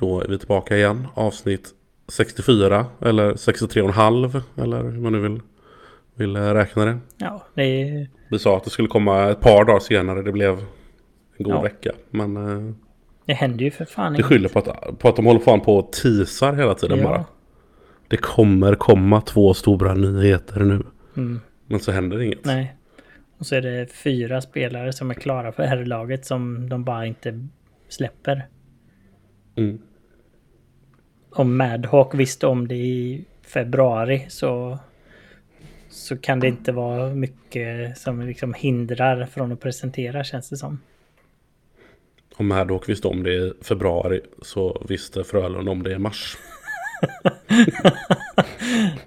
Då är vi tillbaka igen. Avsnitt 64 eller 63,5 eller hur man nu vill, vill räkna det. Ja, det är... Vi sa att det skulle komma ett par dagar senare. Det blev en god Ja. vecka. Men eh, Det händer ju för fan det skyller på att, på att de håller fan på och teasar hela tiden Ja. bara. Det kommer komma två stora nyheter nu. Mm, Men så händer inget. nej. Och så är det fyra spelare som är klara för herrlaget som de bara inte släpper. Mm. Om Madhawk visste om det i februari så så kan det inte vara mycket som liksom hindrar från att presentera känns det som. Om Maddock visste om det i februari så visste Frölunda om det i mars.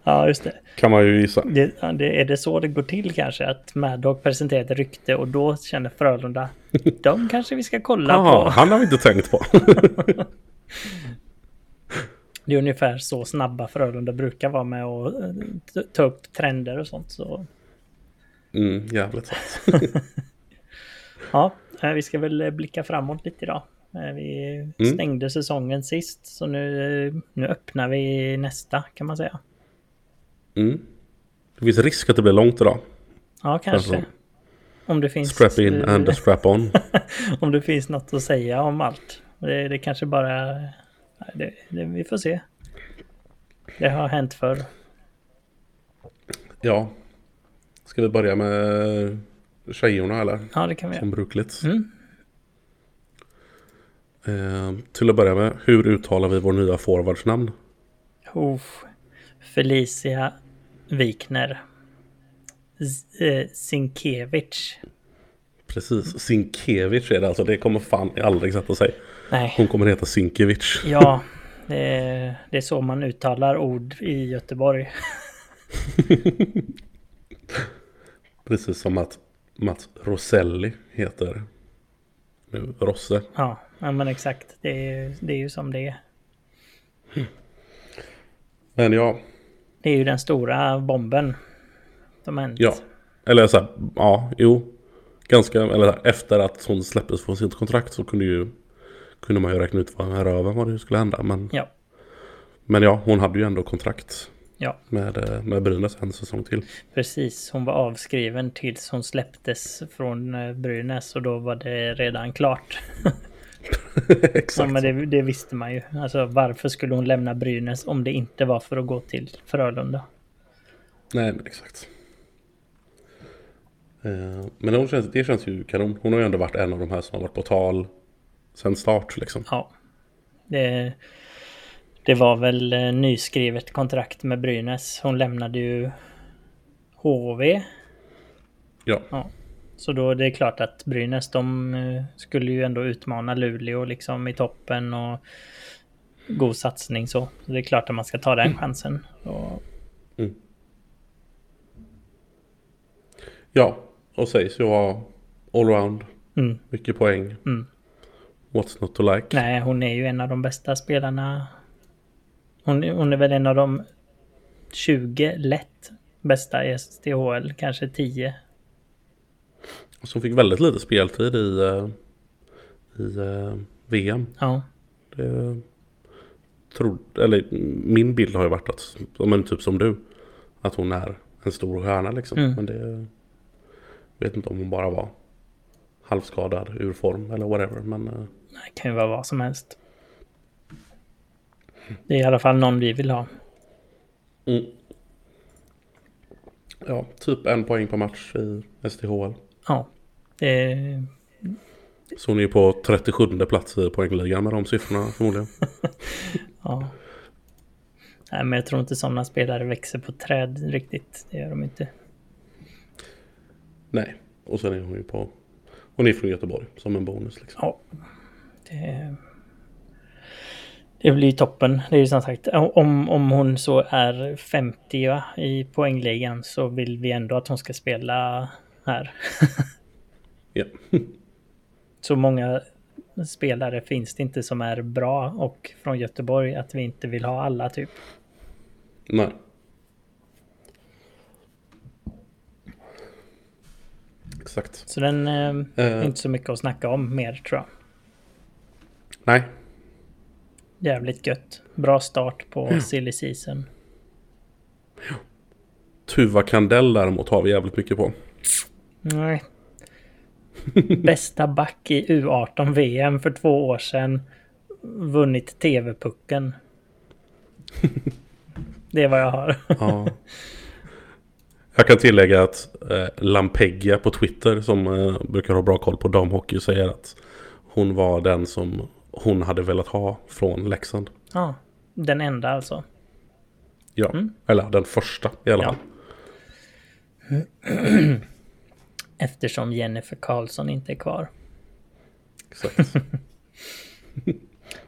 Ja, just det. Kan man ju gissa. det, det. Är det så det går till kanske? Att Madhawk presenterar ett rykte och då känner Frölunda de kanske vi ska kolla Jaha, på. han har vi inte tänkt på. Det är ungefär så snabba Frölunda brukar vara med och eh, ta upp trender och sånt. Så Mm, jävligt sant. ja, eh, vi ska väl eh, blicka framåt lite idag. Vi Mm. stängde säsongen sist så nu, nu öppnar vi nästa kan man säga. Mm. Det finns risk att det blir långt idag. Ja, kanske. Om det finns... Strap in and strap on. om det finns något att säga om allt. Det, det kanske bara... Det, det, vi får se. Det har hänt förr. Ja. Ska vi börja med tjejorna eller? Ja, det kan vi göra. Som brukligt. Mm. Eh, till att börja med, hur uttalar vi vår nya forwardsnamn? Uff. Felicia Wikner. Eh, Sinkevich. Precis, Sinkevich är det alltså. Det kommer fan aldrig sätta sig. Nej, Hon kommer heta Sinkevich. ja. Det är, det är så man uttalar ord i Göteborg. Precis som att Mats Roselli heter nu Rosse. Ja, men exakt. Det är, det är ju som det är. Men ja, Det är ju den stora bomben. Som hänt. ja. Eller så här, ja, jo. Ganska, eller efter att hon släpptes från sitt kontrakt så kunde ju kunde man ju räkna ut vad här över vad det skulle hända. Men, Ja. men ja, hon hade ju ändå kontrakt Ja. med, eh, med Brynäs en säsong till. Precis, hon var avskriven tills hon släpptes från eh, Brynäs och då var det redan klart. Ja, Exakt. men det, det visste man ju. Alltså varför skulle hon lämna Brynäs om det inte var för att gå till Frölunda? Nej, men exakt. Eh, Men hon känns, det känns ju kanon. Hon har ju ändå varit en av de här som har varit på tal sen start liksom. Ja. Det, det var väl eh, nyskrivet kontrakt med Brynäs. Hon lämnade ju HV. Ja, Så då det är klart att Brynäs de eh, skulle ju ändå utmana Luleå liksom i toppen och god satsning så. så det är klart att man ska ta den chansen. Och, ja. och sägs ju vara allround. mm, Mycket poäng. mm. What's not to like? Nej, hon är ju en av de bästa spelarna. Hon, hon är väl en av de 20 lätt bästa i STHL, kanske 10. Som fick väldigt lite speltid i, eh, i eh, VM. Ja, Det, tror, eller min bild har ju varit att, men typ som du, att hon är en stor stjärna liksom. Mm. Men det vet inte om hon bara var halvskadad ur form eller whatever. Men eh, det kan ju vara vad som helst. Det är i alla fall någon vi vill ha. mm. ja, typ en poäng per match i STHL. Ja, är Så hon är på 37 plats i poängligan med de siffrorna förmodligen. Ja. Nej, men jag tror inte sådana spelare växer på träd riktigt. Det gör de inte. Nej, och sen är hon ju på, hon är från Göteborg som en bonus liksom. Ja. Det, det blir toppen. Det är ju som sagt, om, om hon så är 50 va, i poängligan så vill vi ändå att hon ska spela här. Ja. Så många spelare finns det inte som är bra och från Göteborg att vi inte vill ha alla typ. Nej. Exakt. Så den eh, är Eh. inte så mycket att snacka om mer tror jag. Nej. jävligt gött. Bra start på silly season. Tuva Kandell däremot har vi jävligt mycket på. Nej. Bästa back i U18 VM för två år sedan. Vunnit TV-pucken. Det är vad jag har. Ja. Jag kan tillägga att eh, Lampegia på Twitter som eh, brukar ha bra koll på damhockey säger att hon var den som hon hade velat ha från Leksand. Ja, den enda alltså. Ja, Mm. eller den första i alla Ja. fall. Eftersom Jennifer Karlsson inte är kvar. Exakt.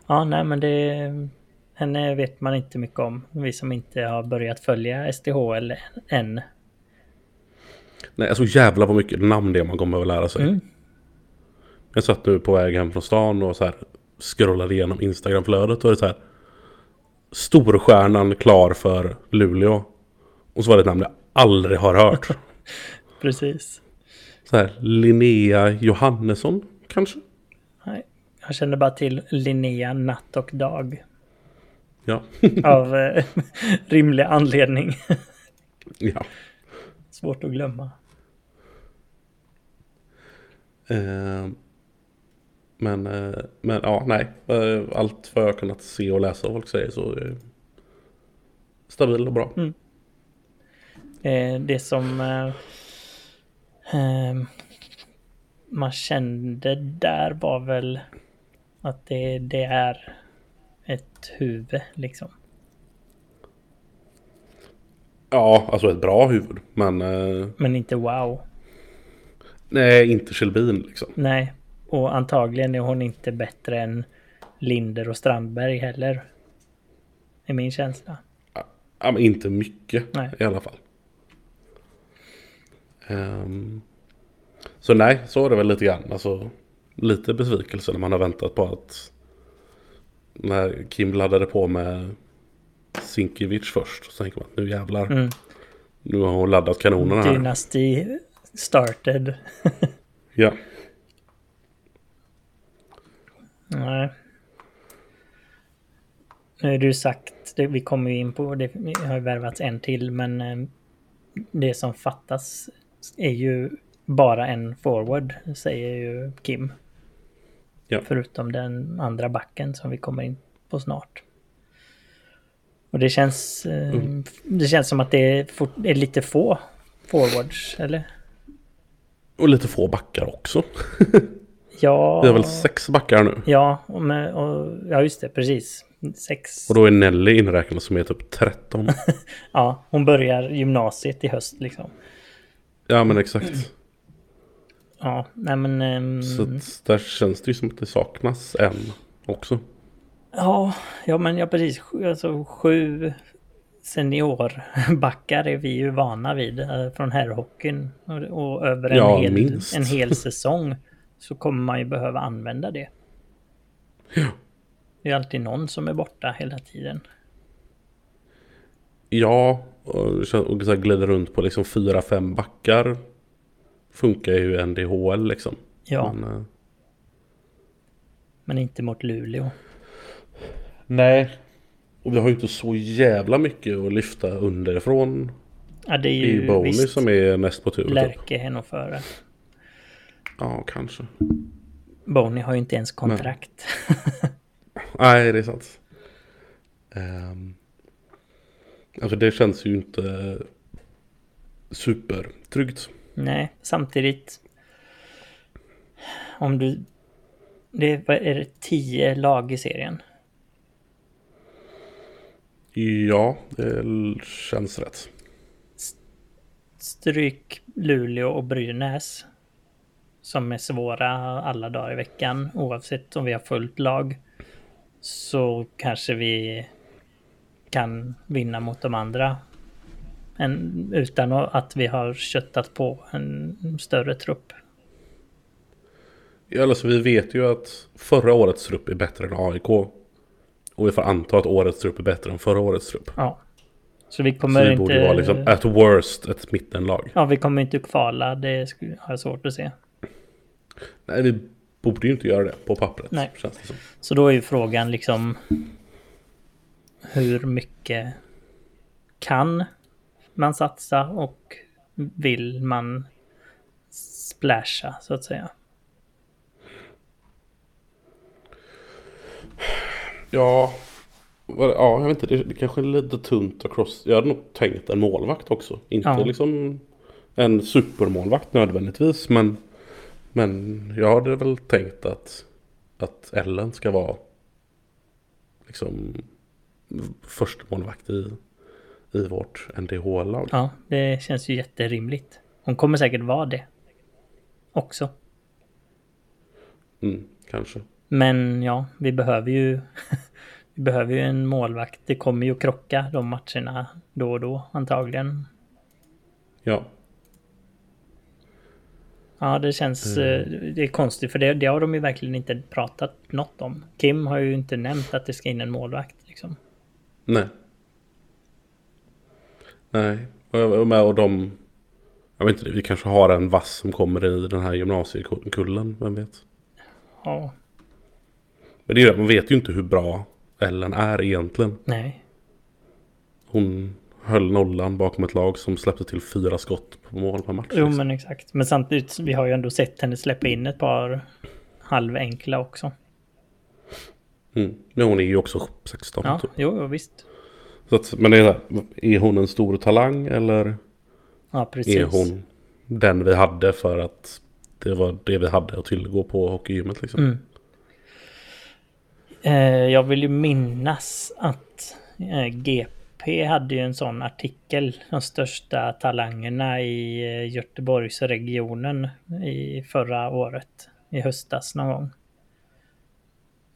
Ja, nej men det... Henne vet man inte mycket om. Vi som inte har börjat följa SDHL än. Nej, alltså jävla vad mycket namn det är man kommer att lära sig. Mm. Jag satt nu på väg hem från stan och så här scrollade igenom Instagramflödet och det är så här Storstjärnan klar för Luleå. Och så var det ett namn jag aldrig har hört. Precis. Så här Linnea Johannesson kanske? Nej, jag känner bara till Linnea Natt och Dag. Ja. Av eh, rimlig anledning. ja. Svårt att glömma. Eh, men, eh, men ja, nej. Eh, allt vad jag kunnat se och läsa vad folk säger så är stabil och bra. Mm. Eh, det som eh, eh, man kände där var väl att det, det är ett huvud liksom. Ja, alltså ett bra huvud. Men eh, Men inte wow. nej, inte Kjellbin liksom. Nej, och antagligen är hon inte bättre än Linder och Strandberg heller. Är min känsla. Ja, men inte mycket Nej. i alla fall. Ehm, så nej, så är det väl lite grann. Alltså, lite besvikelse när man har väntat på att när Kim laddade på med Sinkiewicz först. Så tänker man nu jävlar. Mm. Nu har hon laddat kanonerna här. Dynasty started. Ja. Nej. Nu det ju sagt, det, vi kommer ju in på, det det har ju värvats en till, men eh, det som fattas är ju bara en forward, säger ju Kim. Ja. Förutom den andra backen som vi kommer in på snart. Och det känns, eh, Mm. det känns som att det är, fort, är lite få forwards, eller? Och lite få backar också. Ja, Vi har väl sex backar nu. ja, och med, och, ja just det, precis. Sex. Och då är Nelly inräknad som är typ 13. Ja, hon börjar gymnasiet i höst liksom. ja men exakt. Ja, nej men... ehm, Så där känns det ju som att det saknas en också. ja, ja, men ja, precis. Sju- Alltså sju seniorbackar är vi ju vana vid eh, från herrhockeyn. Och, och över en, Ja, hel, minst. en hel säsong så kommer man ju behöva använda det. Ja. Det är alltid någon som är borta hela tiden. Ja, och, och så glider runt på liksom fyra, fem backar. Funkar ju NDHL liksom. Ja, Men, eh, men inte mot Luleå. nej. Och vi har ju inte så jävla mycket att lyfta underifrån. Ja, det är Det är ju ju Boney visst som är näst på tur. Typ. Lärke är nog före. Ja, kanske. Boney har ju inte ens kontrakt. Nej, det är sant. Um, alltså det känns ju inte supertryggt. Nej, samtidigt. Om du... Det är, vad är det tio lag i serien. Ja, det känns rätt. Stryk Luleå och Brynäs. Som är svåra alla dagar i veckan. Oavsett om vi har fullt lag. Så kanske vi kan vinna mot de andra. En, utan att vi har köttat på en större trupp. Ja, alltså vi vet ju att förra årets trupp är bättre än AIK. Och vi får anta att årets trupp är bättre än förra årets trupp. Ja. Så vi Så kommer det inte... borde vara liksom at worst ett mittenlag. Ja, vi kommer inte kvala. Det har jag svårt att se. Nej, vi borde ju inte göra det på pappret. Nej. Känns det som. Så då är ju frågan liksom... hur mycket kan man satsa och vill man splasha så att säga. Ja, ja jag vet inte, det, det kanske är lite tunt across. Jag hade nog tänkt en målvakt också. Inte Ja. liksom en supermålvakt nödvändigtvis. Men, men jag hade väl tänkt att, att Ellen ska vara liksom första målvakt i, i vårt NDH-lag. Ja, det känns ju jätterimligt. Hon kommer säkert vara det. Också. Mm, kanske. Men ja, vi behöver ju... vi behöver ju en målvakt. Det kommer ju krocka de matcherna då och då antagligen. Ja, Ja, det känns... eh, Det är konstigt för det, det har de ju verkligen inte pratat något om. Kim har ju inte nämnt att det ska in en målvakt liksom. nej. Nej, och, med, och de... Jag vet inte, vi kanske har en vass som kommer i den här gymnasiekullen, vem vet? Ja, Men det är man vet ju inte hur bra Ellen är egentligen. nej. Hon höll nollan bakom ett lag som släppte till fyra skott på mål per match. Jo, liksom. men exakt. Men samtidigt, vi har ju ändå sett henne släppa in ett par halvenkla också. mm. Men hon är ju också 16 Ja, typ. jo, jo, visst. Så att, men är, är hon en stor talang eller Ja, precis. är hon den vi hade för att det var det vi hade att tillgå på hockeygymmet liksom? Mm. Eh, jag vill ju minnas att eh, GP hade ju en sån artikel. De största talangerna i eh, Göteborgsregionen i förra året. I höstas någon gång.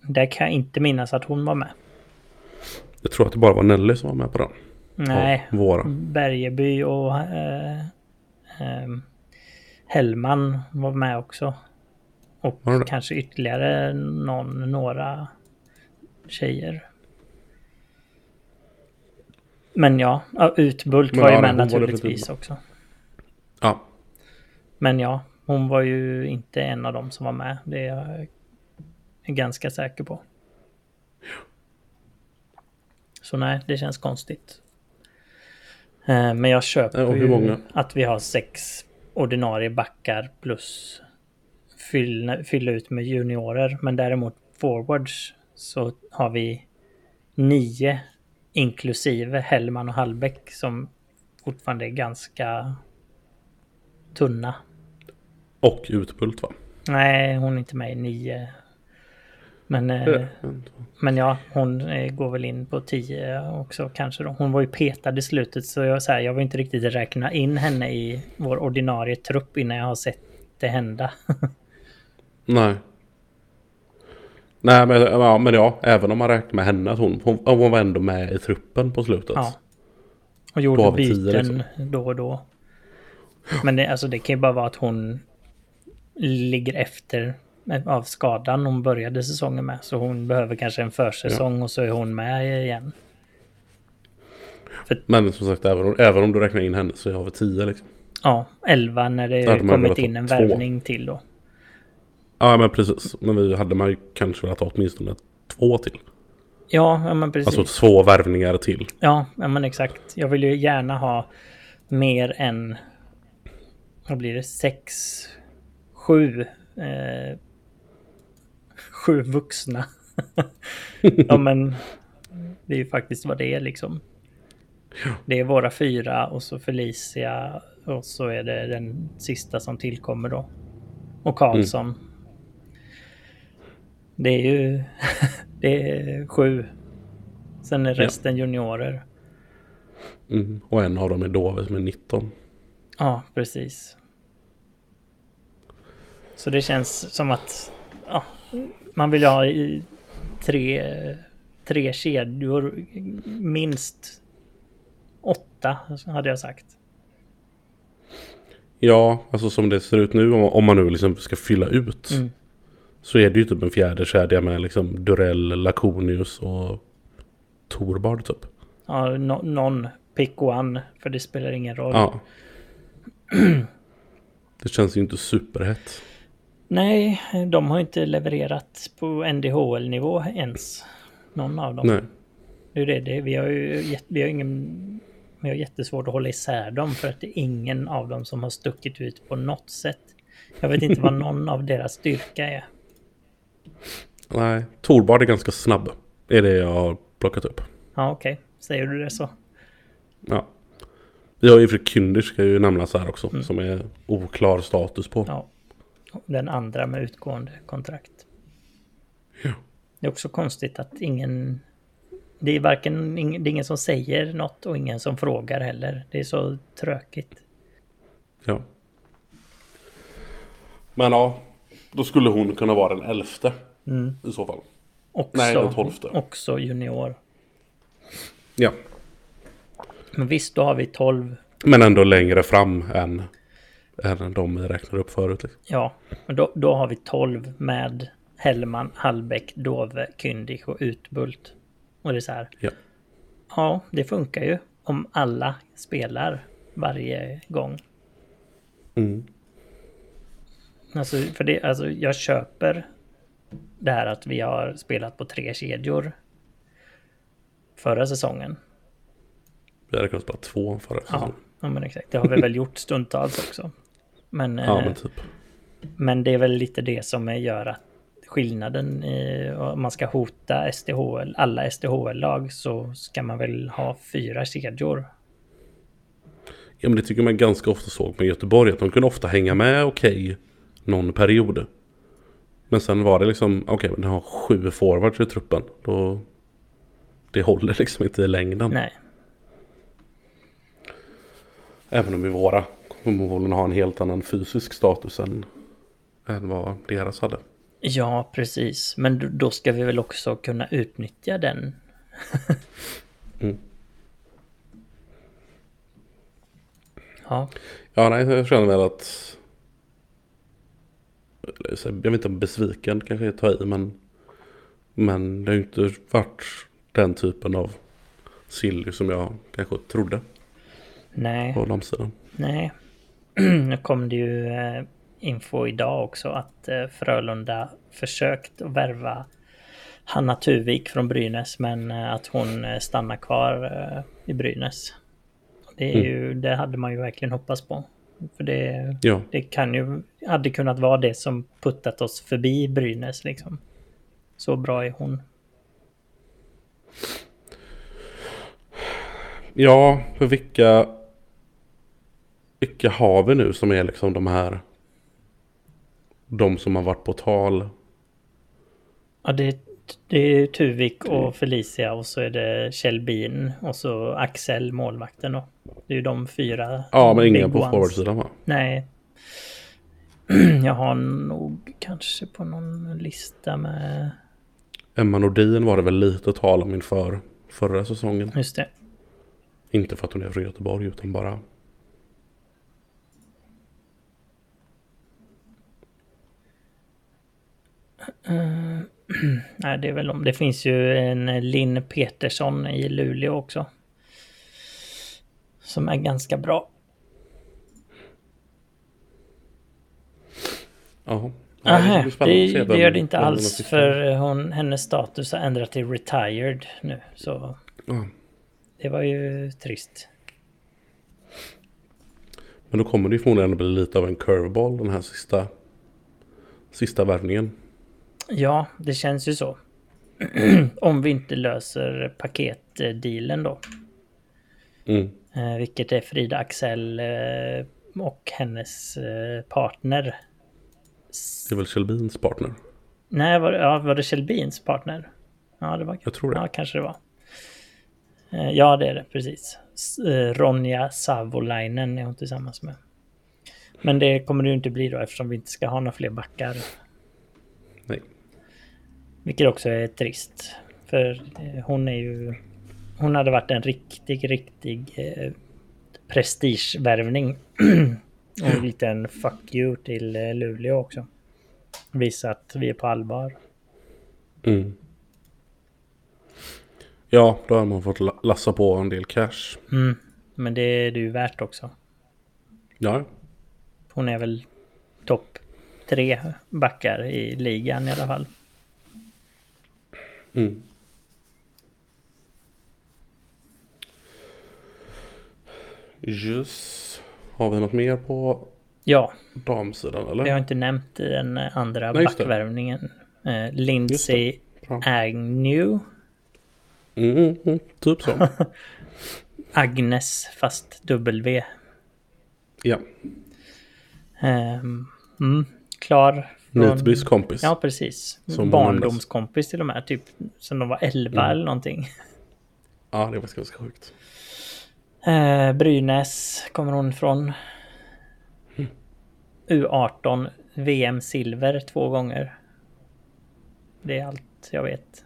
Där kan jag inte minnas att hon var med. Jag tror att det bara var Nelly som var med på den. Nej, våra. Bergeby och eh, eh, Hellman var med också. Och kanske ytterligare någon, några tjejer. Men ja, Utbult var ju ja, med naturligtvis definitivt också. Ja, Men ja, hon var ju inte en av dem som var med. Det är jag ganska säker på. Så nej, det känns konstigt. Eh, Men jag köper ju att vi har sex ordinarie backar plus fylla, fylla ut med juniorer. Men däremot forwards så har vi nio inklusive Hellman och Hallbäck som fortfarande är ganska tunna. och Utbult va? Nej, hon är inte med i nio. Men, eh, Eh, men ja, hon eh, går väl in på tio också kanske då. Hon var ju petad i slutet så jag, så här, jag vill inte riktigt räkna in henne i vår ordinarie trupp innan jag har sett det hända. Nej. Nej men ja, men ja, även om man räknar med henne att hon, hon, hon var ändå med i truppen på slutet. ja. Och Då gjorde tio, byten liksom. då och då. Men det, alltså, det kan ju bara vara att hon ligger efter av skadan hon började säsongen med. Så hon behöver kanske en försäsong och så är hon med igen. Men som sagt, även om, även om du räknar in henne så har vi tio liksom. Ja, 11 när det Då kommit in en två. värvning till då. Ja men precis. Men vi hade man kanske velat ha åtminstone två till. Ja, ja men precis. Alltså två värvningar till. Ja, ja, men exakt. Jag vill ju gärna ha mer än... Vad blir det? Sex... Sju... Eh, sju vuxna. ja, men... Det är ju faktiskt vad det är liksom. Det är våra fyra och så Felicia och så är det den sista som tillkommer då. Och Karlsson. Det är ju... det är sju. Sen är resten juniorer. Mm. Och en av dem är Dove som är 19. Ja, precis. Så det känns som att ja, man vill ha i tre, tre kedjor, minst åtta hade jag sagt. Ja, alltså som det ser ut nu om, om man nu liksom ska fylla ut. Mm. Så är det ju typ en fjärde kedja med liksom Durell, Lakonius och Torbard typ. Ja, no, någon pick one, för det spelar ingen roll. Ja. Det känns ju inte superhett. Nej, de har inte levererat på NDHL-nivå ens. Någon av dem. Nej. Det är det, det. Vi har ju vi har ingen... Vi har jättesvårt att hålla isär dem för att det är ingen av dem som har stuckit ut på något sätt. Jag vet inte vad någon av deras styrka är. Nej, Torbard är ganska snabb. Är det jag har plockat upp. Ja, okej. Säger du det så. Ja. Vi har ju för Kyndir ska ju nämnas här också. Som är oklar status på. Ja. Den andra med utgående kontrakt. Ja. Det är också konstigt att ingen... Det är varken det är ingen som säger något och ingen som frågar heller. Det är så trökigt. Ja. Men ja, då skulle hon kunna vara den elfte. I så fall. Också, Nej, den tolfte. också junior. Ja. Men visst, då har vi 12. Men ändå längre fram än, än de vi räknade upp förut. Liksom. Ja, men då, då har vi 12 med Hellman, Hallbäck, Dove, Kyndig och Utbult. Och det är så här. Ja. Ja, det funkar ju om alla spelar varje gång. Mm. Alltså, för det, alltså, jag köper det här att vi har spelat på tre kedjor förra säsongen. Vi hade kunnat spela två förra Ja, säsongen. ja men exakt. Det har vi väl gjort stundtals också. Men, Ja, eh, men typ. men det är väl lite det som gör att skillnaden i, om man ska hota SDHL, alla SDHL-lag så ska man väl ha fyra kedjor. Ja, men det tycker man ganska ofta såg med Göteborg. Att de kunde ofta hänga med okej någon period. Men sen var det liksom, okej men den har sju forwards i truppen. Då, det håller liksom inte i längden. Nej, Även om vi våra förmodligen har en helt annan fysisk status än, än vad deras hade. ja precis. Men då- då ska vi väl också kunna utnyttja den. Mm. Ja, Ja, nej, jag känner väl att... Jag vet inte om besviken kanske är att ta i, men... Men det har ju inte varit den typen av silly som jag kanske trodde nej. på damsidan. Nej. Nu kom det ju eh, info idag också att eh, Frölunda försökt att värva Hanna Tuvik från Brynäs men eh, att hon stannar kvar i Brynäs. Det, är ju, det hade man ju verkligen hoppats på. För det, Ja, det kan ju, hade kunnat vara det som puttat oss förbi Brynäs liksom. Så bra är hon. ja för vilka... Vilka har vi nu som är liksom de här... De som har varit på tal. Ja, det, det är Tuvik och Felicia och så är det Kjell Bin och så Axel, målvakten då. Det är ju de fyra. Ja, men ingen big på forwardsidan va? Nej. Jag har nog kanske på någon lista med... Emma Nordin var det väl lite tal om inför förra säsongen. Just det. Inte för att hon är från Göteborg utan bara... Nej, det är väl om. Det finns ju en Linn Petersson i Luleå också. Som är ganska bra. Ja. Se det, vem- det gör det inte alls för hon, hennes status har ändrat till retired nu. Så Ja. det var ju trist. Men då kommer det ju förmodligen bli lite av en curveball den här sista, sista värvningen. Ja, det känns ju så. Om vi inte löser paketdealen då. Mm. Eh, vilket är Frida Axel eh, och hennes eh, partner. Det är väl Kjell Bins partner. Nej, var, ja, var det Kjell Bins partner? Ja, det var Jag tror det. Ja, kanske det var. Ja, det är det, precis. Ronja Savolainen är hon tillsammans med. Men det kommer det ju inte bli då eftersom vi inte ska ha några fler backar. Vilket också är trist. För eh, hon är ju... Hon hade varit en riktig, riktig eh, prestigevärvning. Och en liten fuck you till eh, Luleå också. Visa att vi är på allvar. Mm. Ja, då har man fått la- lassa på en del cash. Mm. Men det är det ju värt också. Ja, Hon är väl topp tre backar i ligan i alla fall. Mm. Yes. Har vi något mer på ja. damsidan eller? Vi har inte nämnt den andra Nej, backvärvningen. Eh, Lindsay Agnew. Mm, mm, mm, typ så. Agnes fast W. Ja. Um, mm, klar Nitbys kompis. Ja, precis. Som Barndomskompis till och med. Typ sen de var 11 Mm. eller någonting. Ja, det var ganska sjukt. Eh, Brynäs kommer hon från. U18 VM silver två gånger. Det är allt jag vet.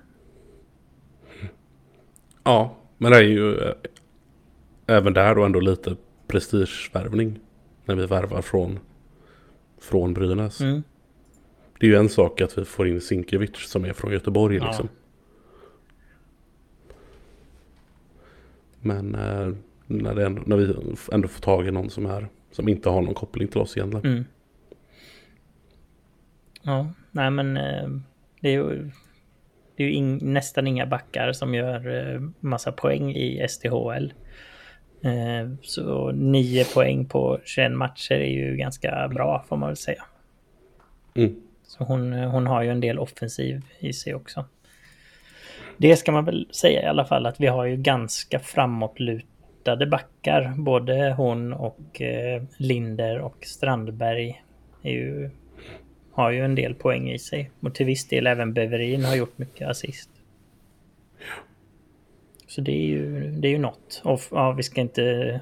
Ja, men det är ju eh, även där då ändå lite prestigevärvning. När vi värvar från, från Brynäs. Mm. Det är ju en sak att vi får in Sinkevic som är från Göteborg Ja. liksom. Men eh, när, ändå, när vi ändå får tag i någon som, är, som inte har någon koppling till oss egentligen. Mm. Ja, nej men eh, det är ju, det är ju in, nästan inga backar som gör eh, massa poäng i SDHL. Eh, så nio poäng på 21 matcher är ju ganska bra får man väl säga. Mm. Så hon, eh, hon har ju en del offensiv i sig också. Det ska man väl säga i alla fall att vi har ju ganska framåtlutade backar. Både hon och eh, Linder och Strandberg är ju, har ju en del poäng i sig. Och till viss del även Beverin har gjort mycket assist. Så det är ju, det är ju något. Och ja, vi ska inte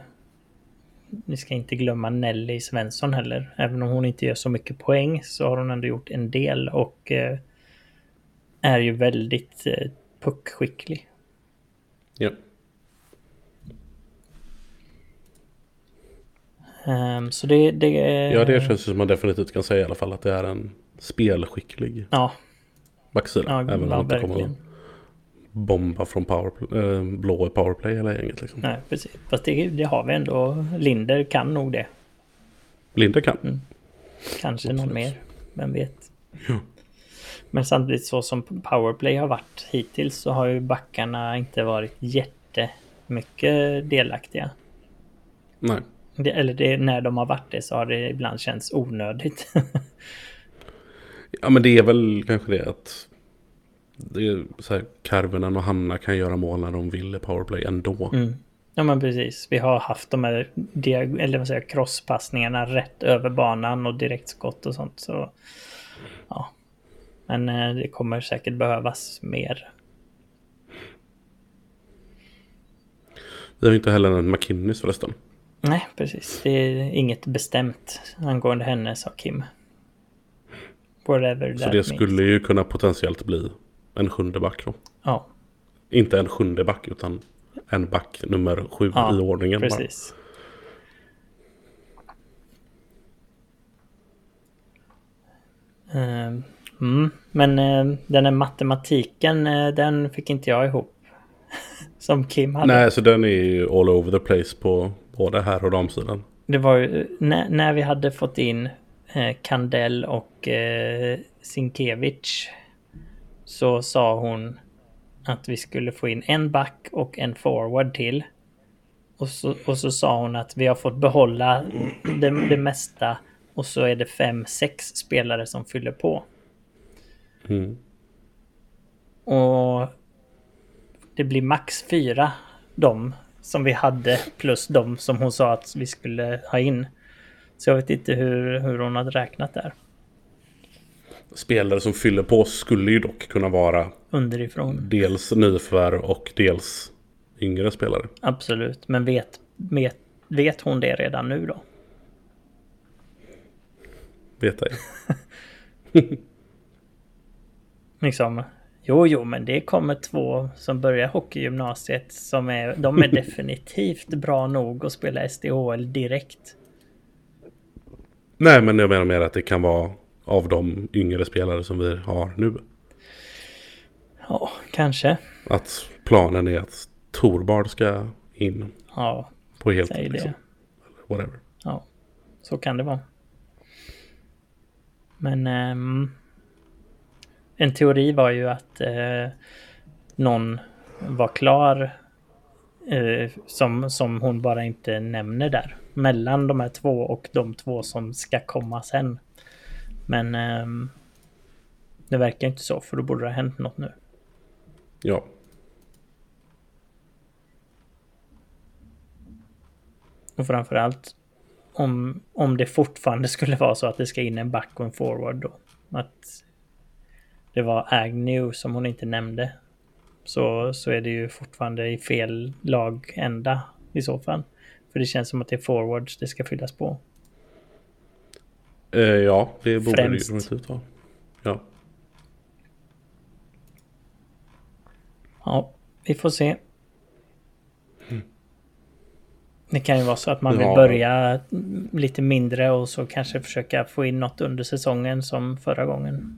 vi ska inte glömma Nelly Svensson heller. Även om hon inte gör så mycket poäng så har hon ändå gjort en del och eh, är ju väldigt eh, puckskicklig. Ja. Ehm, så det... det ja, det känns som man definitivt kan säga i alla fall att det är en spelskicklig Ja, backsida. ja, även om man inte kommer verkligen. att bomba från powerplay, äh, blå powerplay eller inget liksom. Nej, precis. Fast det, det har vi ändå. Linder kan nog det. Linder kan. Kanske Absolut. någon mer. Vem vet. Ja. Men samtidigt så som powerplay har varit hittills så har ju backarna inte varit jättemycket delaktiga. Nej. Det, eller det, när de har varit det så har det ibland känts onödigt. Ja men det är väl kanske det att det är så här, Karvinen och Hanna kan göra mål när de vill i powerplay ändå. Mm. Ja men precis. Vi har haft de här diag- eller vad säger, crosspassningarna rätt över banan och direktskott och sånt. Så, ja. Men eh, det kommer säkert behövas mer. Vi har inte heller en McKinnis förresten. Nej, precis. Det är inget bestämt angående henne, sa Kim. Whatever Så det means. skulle ju kunna potentiellt bli en sjunde back då. Ja, Inte en sjunde back utan en back nummer sju Ja, i ordningen. precis. Ehm, Mm, men eh, den här matematiken, eh, den fick inte jag ihop. Som Kim hade. Nej, så den är ju all over the place på både här och damsidan. Det var ju när, när vi hade fått in eh, Kandell och eh, Sinkevich så sa hon att vi skulle få in en back och en forward till. Och så, och så sa hon att vi har fått behålla det, det mesta och så är det fem, sex spelare som fyller på. Mm. Och det blir max fyra de som vi hade plus de som hon sa att vi skulle ha in. Så jag vet inte hur, hur hon hade räknat där. Spelare som fyller på skulle ju dock kunna vara Underifrån. dels nyförvärv och dels yngre spelare. Absolut. Men vet, vet, vet hon det redan nu då? Vet ej. Liksom. Jo, jo, men det kommer två som börjar hockeygymnasiet som är, de är definitivt bra nog att spela SDHL direkt. Nej, men jag menar mer att det kan vara av de yngre spelare som vi har nu. Ja, kanske. Att planen är att Torbard ska in Ja, på heltid. säg Liksom. det. Whatever. Ja, så kan det vara. Men ehm, en teori var ju att eh, någon var klar Eh, som, som hon bara inte nämner där. Mellan de här två och de två som ska komma sen. Men ehm, det verkar inte så, för då borde det ha hänt något nu. Ja. Och framförallt om, om det fortfarande skulle vara så att det ska in en back och en forward då. Att det var Agnew som hon inte nämnde. Så, så är det ju fortfarande i fel lagända i så fall. För det känns som att det är forwards det ska fyllas på. Eh, ja, det borde Främst. det inte vara. Ja. Ja, vi får se. Det kan ju vara så att man vill Ja. börja lite mindre och så kanske försöka få in något under säsongen som förra gången.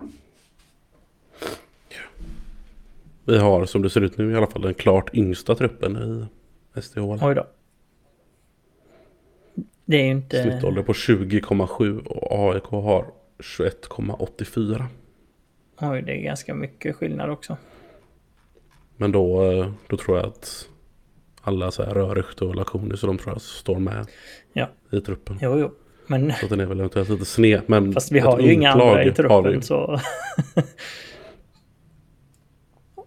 Vi har som det ser ut nu i alla fall den klart yngsta truppen i SDH. Oj då. Det är ju inte... Snittålder på 20,7 och AIK har 21,84. Oj, det är ganska mycket skillnad också. Men då, eh, då tror jag att alla så här Rörecht och Lakoni så de tror jag står med Ja. i truppen. Jo, jo. Men Så den är väl eventuellt lite sned. Men fast vi har ju inga andra i truppen så...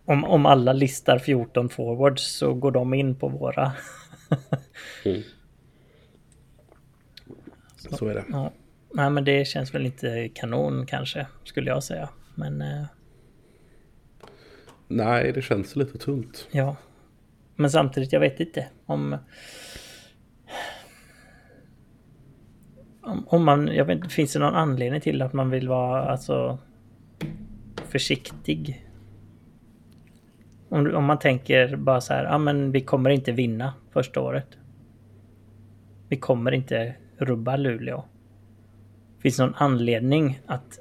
om, om alla listar 14 forwards så går de in på våra. Så är det. Ja. Nej, men det känns väl inte kanon kanske, skulle jag säga. Men eh, Nej, det känns lite tunt. ja. Men samtidigt, jag vet inte om... Om, om man, jag vet inte, finns det någon anledning till att man vill vara alltså försiktig? Om, om man tänker bara så här, ja men vi kommer inte vinna första året. Vi kommer inte rubba Luleå. Finns det någon anledning att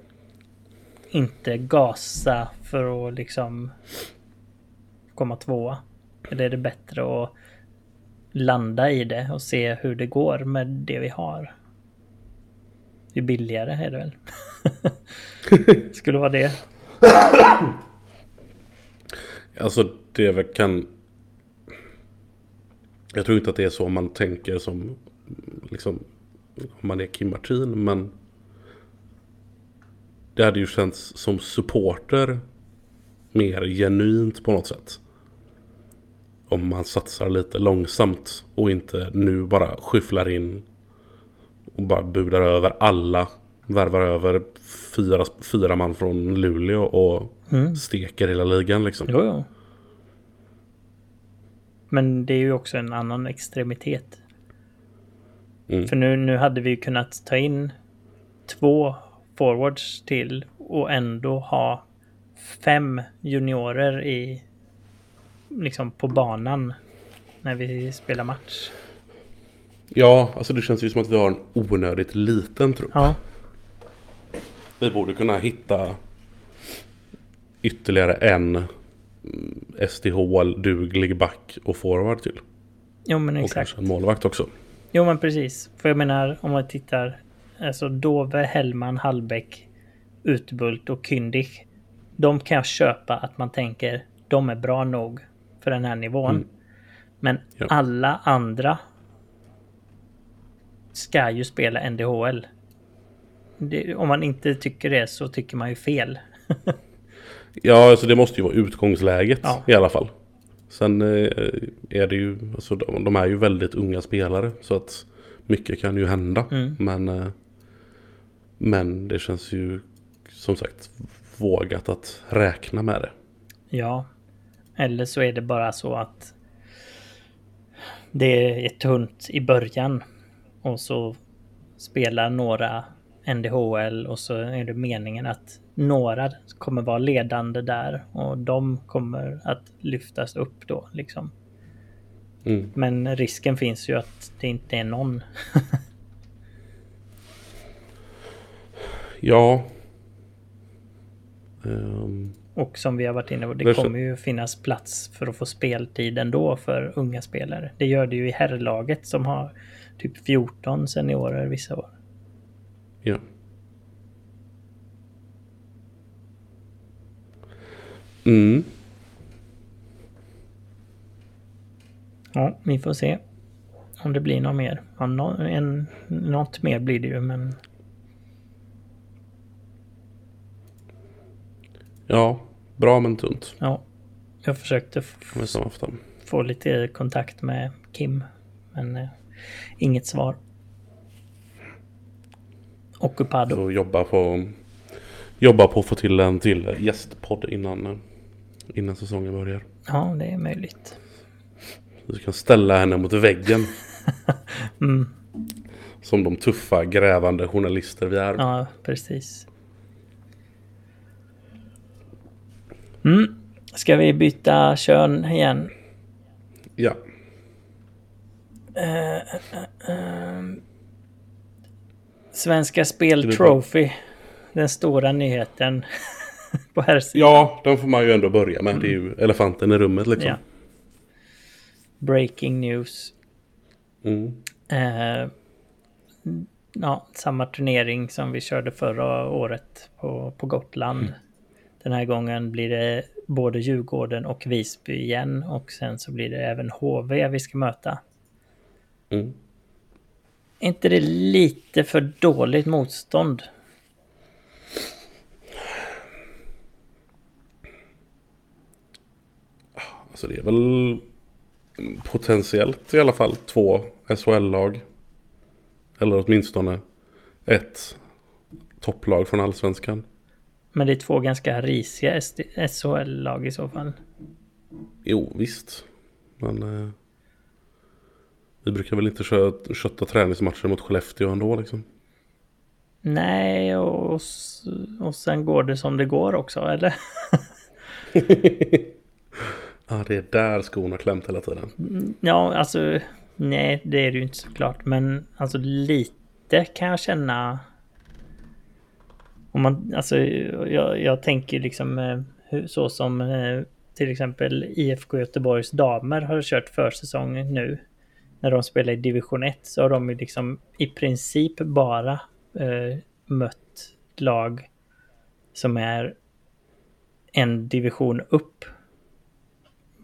inte gasa för att liksom komma tvåa? Eller är det bättre att landa i det och se hur det går med det vi har? Det är billigare är det väl? Skulle vara det. Alltså det väl kan... Jag tror inte att det är så man tänker som liksom om man är Kim Martin men det hade ju känts som supporter mer genuint på något sätt. Om man satsar lite långsamt och inte nu bara skyfflar in och bara budar över alla. Värvar över fyra, fyra man från Luleå och Mm. steker hela ligan liksom. Jo, jo. Men det är ju också en annan extremitet. Mm. För nu, nu hade vi kunnat ta in två forwards till och ändå ha fem juniorer i liksom på banan när vi spelar match. Ja, alltså det känns ju som att vi har en onödigt liten trupp. Ja, Vi borde kunna hitta ytterligare en SDH-duglig back och forward till. jo men Och exakt. kanske en målvakt också. Jo men precis. För jag menar om man tittar. Alltså Dove, Hellman, Hallbäck, Utbult och Kyndig. De kan jag köpa att man tänker de är bra nog för den här nivån. Mm. Men Ja. alla andra ska ju spela NDHL. Det, om man inte tycker det så tycker man ju fel. Ja, alltså det måste ju vara utgångsläget Ja. i alla fall. Sen eh, är det ju, alltså de, de är ju väldigt unga spelare så att mycket kan ju hända. Mm. Men, eh, men det känns ju som sagt vågat att räkna med det. Ja. Eller så är det bara så att det är tunt i början. Och så spelar några NDHL och så är det meningen att några kommer vara ledande där och de kommer att lyftas upp då liksom. Mm. Men risken finns ju att det inte är någon. Ja. Ehm, Och som vi har varit inne på, det kommer ju finnas plats för att få speltid ändå för unga spelare. Det gör det ju i herrlaget som har typ 14 seniorer vissa år. ja. Mm. Ja, vi får se. Om det blir något mer. Ja, nå- en, något mer blir det ju, men Ja, bra men tunt. ja. Jag försökte få lite kontakt med Kim, men eh, inget svar. Occupado. Så jobba på, jobba på att få till en till gästpodd innan, eh, innan säsongen börjar. Ja, det är möjligt. Vi kan ställa henne mot väggen. Mm. Som de tuffa grävande journalister vi är. Ja, precis. Mm. Ska vi byta kön igen? Ja. Svenska Spel Ska vi Trophy. Den stora nyheten på här sidan. ja, den får man ju ändå börja med. Det är ju elefanten i rummet liksom. Ja. Breaking news. Mm. Eh, ja, samma turnering som vi körde förra året på, på Gotland. Den här gången blir det både Djurgården och Visby igen och sen så blir det även HV vi ska möta. Mm. Är inte det lite för dåligt motstånd? Alltså det är väl potentiellt i alla fall två SHL-lag. Eller åtminstone ett topplag från allsvenskan. Men det är två ganska risiga SHL-lag i så fall. Jo, visst. Men eh, vi brukar väl inte kö- kötta träningsmatcher mot Skellefteå ändå liksom. Nej, och, och sen går det som det går också, eller? Ja, det är där skon har klämt hela tiden. Mm, ja, alltså nej, det är det ju inte såklart. Men alltså lite kan jag känna. Om man, alltså jag, jag tänker liksom eh, så som eh, till exempel IFK Göteborgs damer har kört försäsong nu. När de spelar i division 1 så har de ju liksom i princip bara eh, mött lag som är en division upp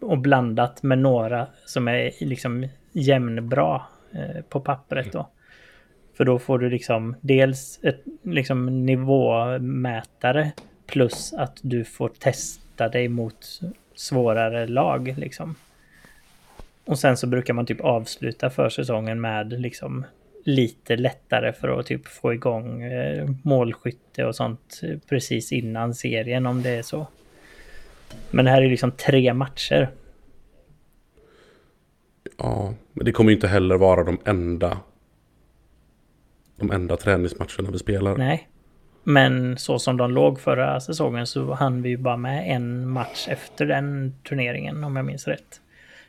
och blandat med några som är liksom jämnbra eh, på pappret då. För då får du liksom dels ett liksom nivåmätare plus att du får testa dig mot svårare lag liksom. Och sen så brukar man typ avsluta försäsongen med liksom lite lättare för att typ få igång eh, målskytte och sånt eh, precis innan serien om det är så. Men det här är liksom tre matcher. Ja, men det kommer ju inte heller vara de enda de enda träningsmatcherna vi spelar. Nej. Men så som de låg förra säsongen så hann vi ju bara med en match efter den turneringen om jag minns rätt.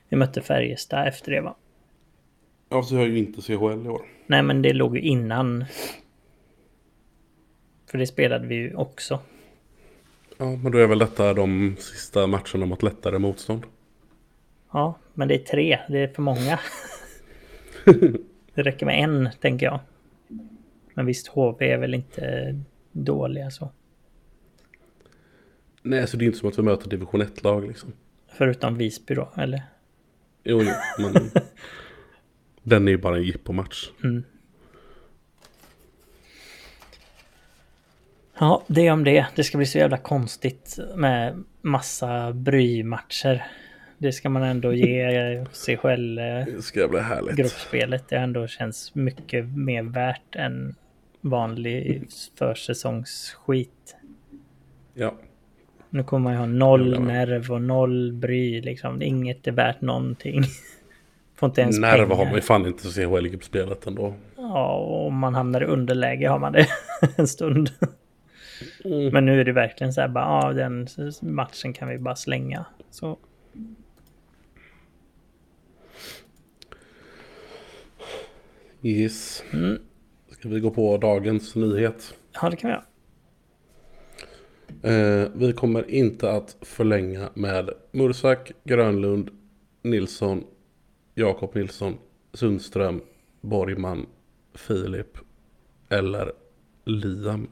Vi mötte Färjestad efter det va? Ja, så jag ju inte CHL i år. Nej men det låg ju innan. För det spelade vi ju också. Ja, men då är väl detta de sista matcherna mot lättare motstånd. Ja, men det är tre. Det är för många. det räcker med en, tänker jag. Men visst, HV är väl inte dåliga så. Nej, så det är inte som att vi möter division 1-lag liksom. Förutom Visby då, eller? Jo, jo, men den är ju bara en jippomatch. Mm. Ja, det om det. Det ska bli så jävla konstigt med massa brymatcher. Det ska man ändå ge CHL-gruppspelet. Det ska bli härligt. Det ändå känns mycket mer värt än vanlig försäsongsskit. Ja, Nu kommer man ju ha noll nerv och noll bry liksom. Inget är värt någonting. Får inte ens nerv pengar. har man ju fan inte i CHL-gruppspelet ändå. Ja, och om man hamnar i underläge har man det en stund. Mm. Men nu är det verkligen så här bara, ja den matchen kan vi bara slänga. Så Yes. Mm. Ska vi gå på dagens nyhet? ja, det kan vi göra. Eh, vi kommer inte att förlänga med Mursak, Grönlund, Nilsson, Jakob Nilsson, Sundström, Borgman, Filip eller Liam.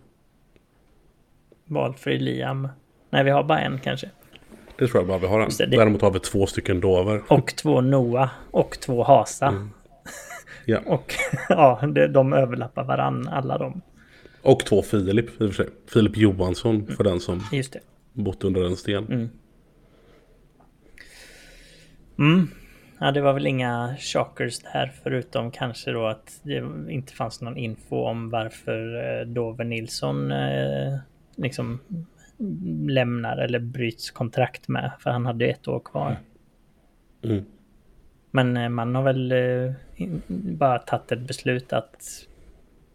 Valfri Liam. Nej, vi har bara en kanske. det tror jag bara vi har en. det, det- Däremot har vi två stycken dover. Och två Noah och två Hasa. Mm. Ja. Och ja, de överlappar varann alla de. Och två Filip i och för sig. Filip Johansson för den som Just det. bott under en sten. Mm. Mm. Ja, det var väl inga shockers där förutom kanske då att det inte fanns någon info om varför eh, Dover Nilsson eh, liksom lämnar eller bryts kontrakt med. För han hade ju ett år kvar. Mm. Men eh, man har väl eh, bara tagit ett beslut att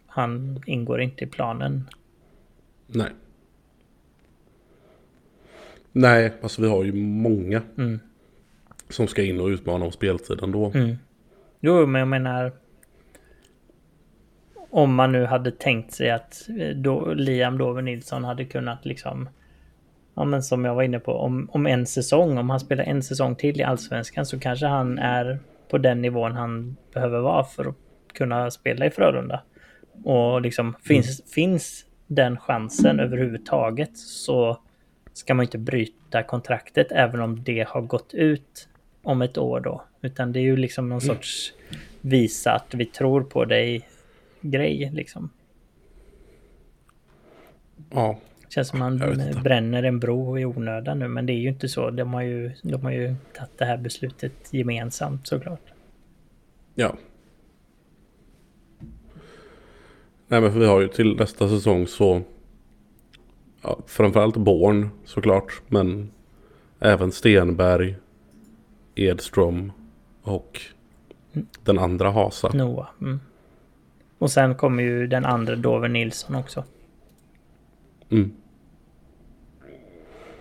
han ingår inte i planen. Nej. Nej, alltså vi har ju många Mm. som ska in och utmana om speltiden då. Mm. Jo, men jag menar... Om man nu hade tänkt sig att eh, då, Liam Dover Nilsson hade kunnat liksom... Ja, men som jag var inne på, om, om en säsong, om han spelar en säsong till i Allsvenskan så kanske han är på den nivån han behöver vara för att kunna spela i Frölunda. Och liksom finns, finns den chansen överhuvudtaget så ska man inte bryta kontraktet även om det har gått ut om ett år då. Utan det är ju liksom någon sorts visa att vi tror på dig grej liksom. Ja, Känns som man bränner en bro i onödan nu men det är ju inte så. De har ju, de har ju tagit det här beslutet gemensamt såklart. ja. Nej men för vi har ju till nästa säsong så ja, framförallt Born såklart. Men även Stenberg, Edström och den andra Hasa. Noah. Mm. Och sen kommer ju den andra Dover Nilsson också. Mm.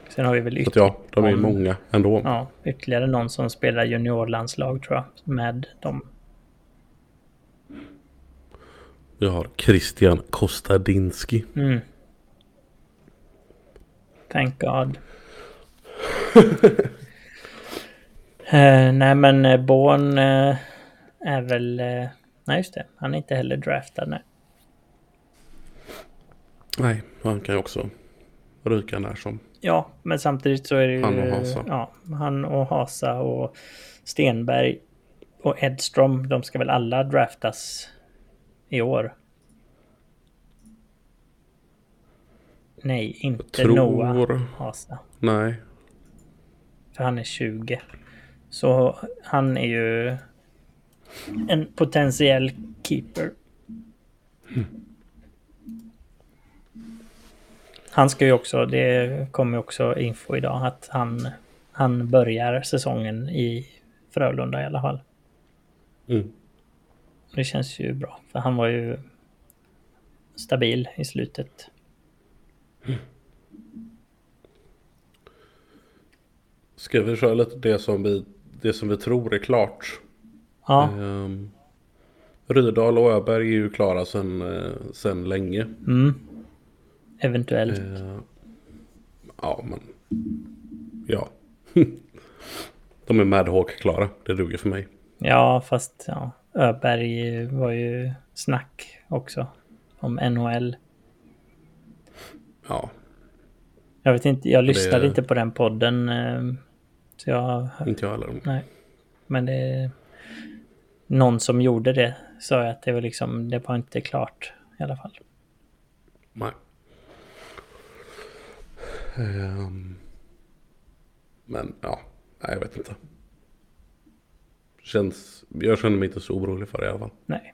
Sen har vi väl att ja, de är många ändå. Ja, ytterligare någon som spelar juniorlandslag tror jag. Med dem. Vi har Christian Kostadinski. Mm. Thank God. eh, nej men eh, Born eh, är väl... Eh, nej just det, han är inte heller draftad nej. Nej, han kan ju också ryka när som. Ja, men samtidigt så är det ju... Han och Hasa. Ja, han och Hasa och Stenberg och Edström. De ska väl alla draftas i år? Nej, inte Tror... Noah Hasa. Nej. För han är 20. Så han är ju en potentiell keeper. Han ska ju också, det kommer också info idag, att han, han börjar säsongen i Frölunda i alla fall. Mm. Det känns ju bra, för han var ju stabil i slutet. Ska vi köra lite det som vi, det som vi tror är klart? Ja, Um, Rydal och Öberg är ju klara sen, eh, sen länge. mm. Eventuellt. Eh, ja, men... Ja. De är Madhawk-klara. Det duger för mig. Ja, fast ja, Öberg var ju snack också om NHL. Ja, Jag vet inte, jag lyssnade Det- inte på den podden. eh, Så jag, inte jag heller. nej. Men det... Någon som gjorde det sa att det var liksom, det var inte klart i alla fall. Nej. Ehm, men ja, nej, jag vet inte. Känns, jag känner mig inte så orolig för det i alla fall. Nej.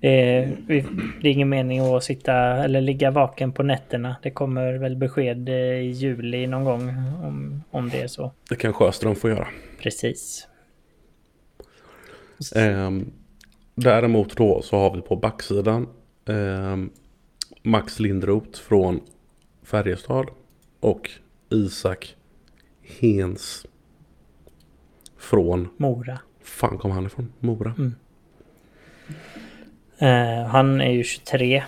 Det är, vi- det är ingen mening att sitta eller ligga vaken på nätterna. Det kommer väl besked eh, i juli någon gång om, om det är så. Det kan Sjöström få göra. Precis. Ehm, däremot då så har vi på backsidan ehm, Max Lindroth från Färjestad och Isak Hens från, Mora. fan kom han ifrån? Mora? Eh, han är ju 23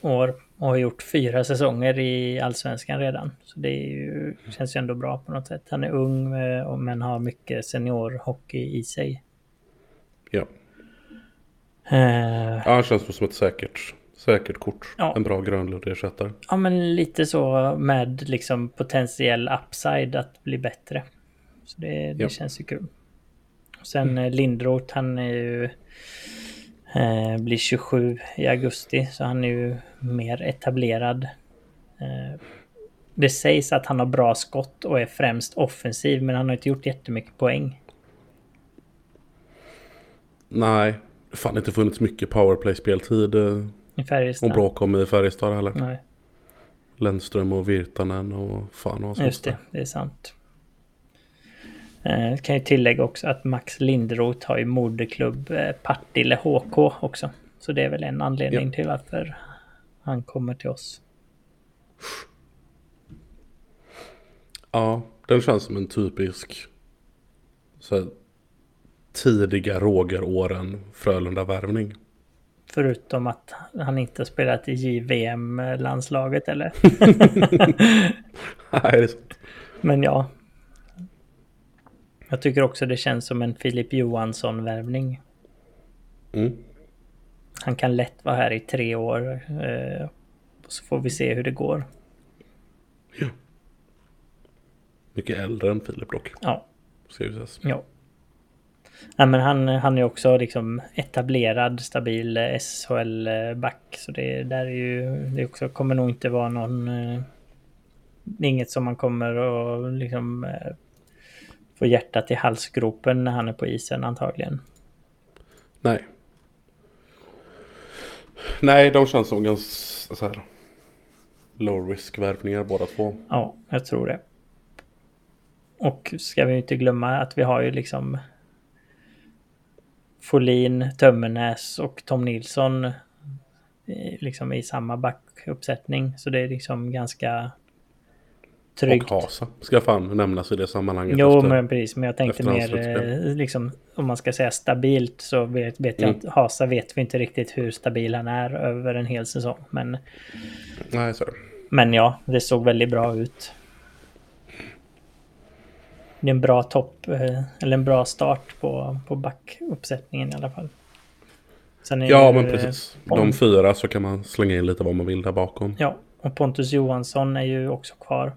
år och har gjort fyra säsonger i Allsvenskan redan. Så det ju, känns ju ändå bra på något sätt. Han är ung eh, men har mycket seniorhockey i sig. Ja. Eh, ja, han känns som ett säkert, Säkert kort. Ja. En bra Grönlund-ersättare. Ja, men lite så med liksom potentiell upside att bli bättre. Så det, det Ja. känns ju kul. Sen mm. Lindroth, han är ju... Eh, blir 27 i augusti, så han är ju mer etablerad. Eh, det sägs att han har bra skott och är främst offensiv, men han har inte gjort jättemycket poäng. Nej, det fan inte funnits mycket powerplay-speltid eh, I Färjestad. och bråk om i Färjestad heller. Nej, Lennström och Virtanen och fan och sånt just det. Det är sant. Eh, kan ju tillägga också att Max Lindroth har ju moderklubb eh, Partille HK också. Så det är väl en anledning Ja. till varför han kommer till oss. Ja, den känns som en typisk så här, tidiga Roger-åren Frölunda-värvning. Förutom att han inte spelat i JVM-landslaget eller? Nej, det är sant. Men ja. Jag tycker också det känns som en Filip Johansson-värvning. Mm. Han kan lätt vara här i tre år. Eh, så får vi se hur det går. Mycket äldre än Filip dock. Ja, ju sägas. Ja. Men han, han är också liksom etablerad, stabil eh, SHL-back. Så det där är ju... Det också, kommer nog inte vara någon... Eh, inget som man kommer att liksom... Eh, få hjärtat i halsgropen när han är på isen antagligen. Nej. Nej, de känns som ganska så här low risk värvningar båda två. Ja, jag tror det. Och ska vi inte glömma att vi har ju liksom Folin, Tömmernes och Tom Nilsson i- liksom i samma backuppsättning. Så det är liksom ganska tryggt. Och Hasa ska fan nämnas i det sammanhanget. Jo, efter- men precis. Men jag tänkte mer eh, liksom om man ska säga stabilt så vet, vet jag Mm. att Hasa vet vi inte riktigt hur stabil han är över en hel säsong. Men, Nej, så men ja, det såg väldigt bra ut. Det är en bra topp, eh, eller en bra start på, på backuppsättningen i alla fall. Ja, men eh, precis. De fyra så kan man slänga in lite vad man vill där bakom. Ja, och Pontus Johansson är ju också kvar.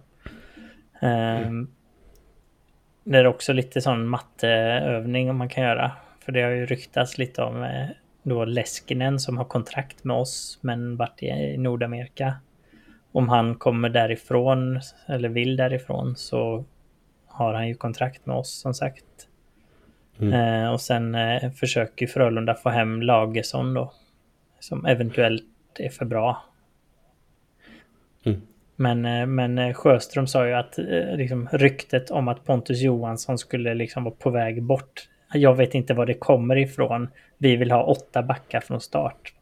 Ehm, Det är också lite sån matteövning man kan göra. För det har ju ryktats lite om eh, då Leskinen som har kontrakt med oss men varit i Nordamerika. Om han kommer därifrån eller vill därifrån så har han ju kontrakt med oss som sagt. Mm. Eh, och sen eh, försöker Frölunda få hem Lagesson då. Som eventuellt är för bra. Mm. Men, eh, men eh, Sjöström sa ju att eh, liksom, ryktet om att Pontus Johansson skulle liksom vara på väg bort. Jag vet inte var det kommer ifrån. Vi vill ha åtta backar från start.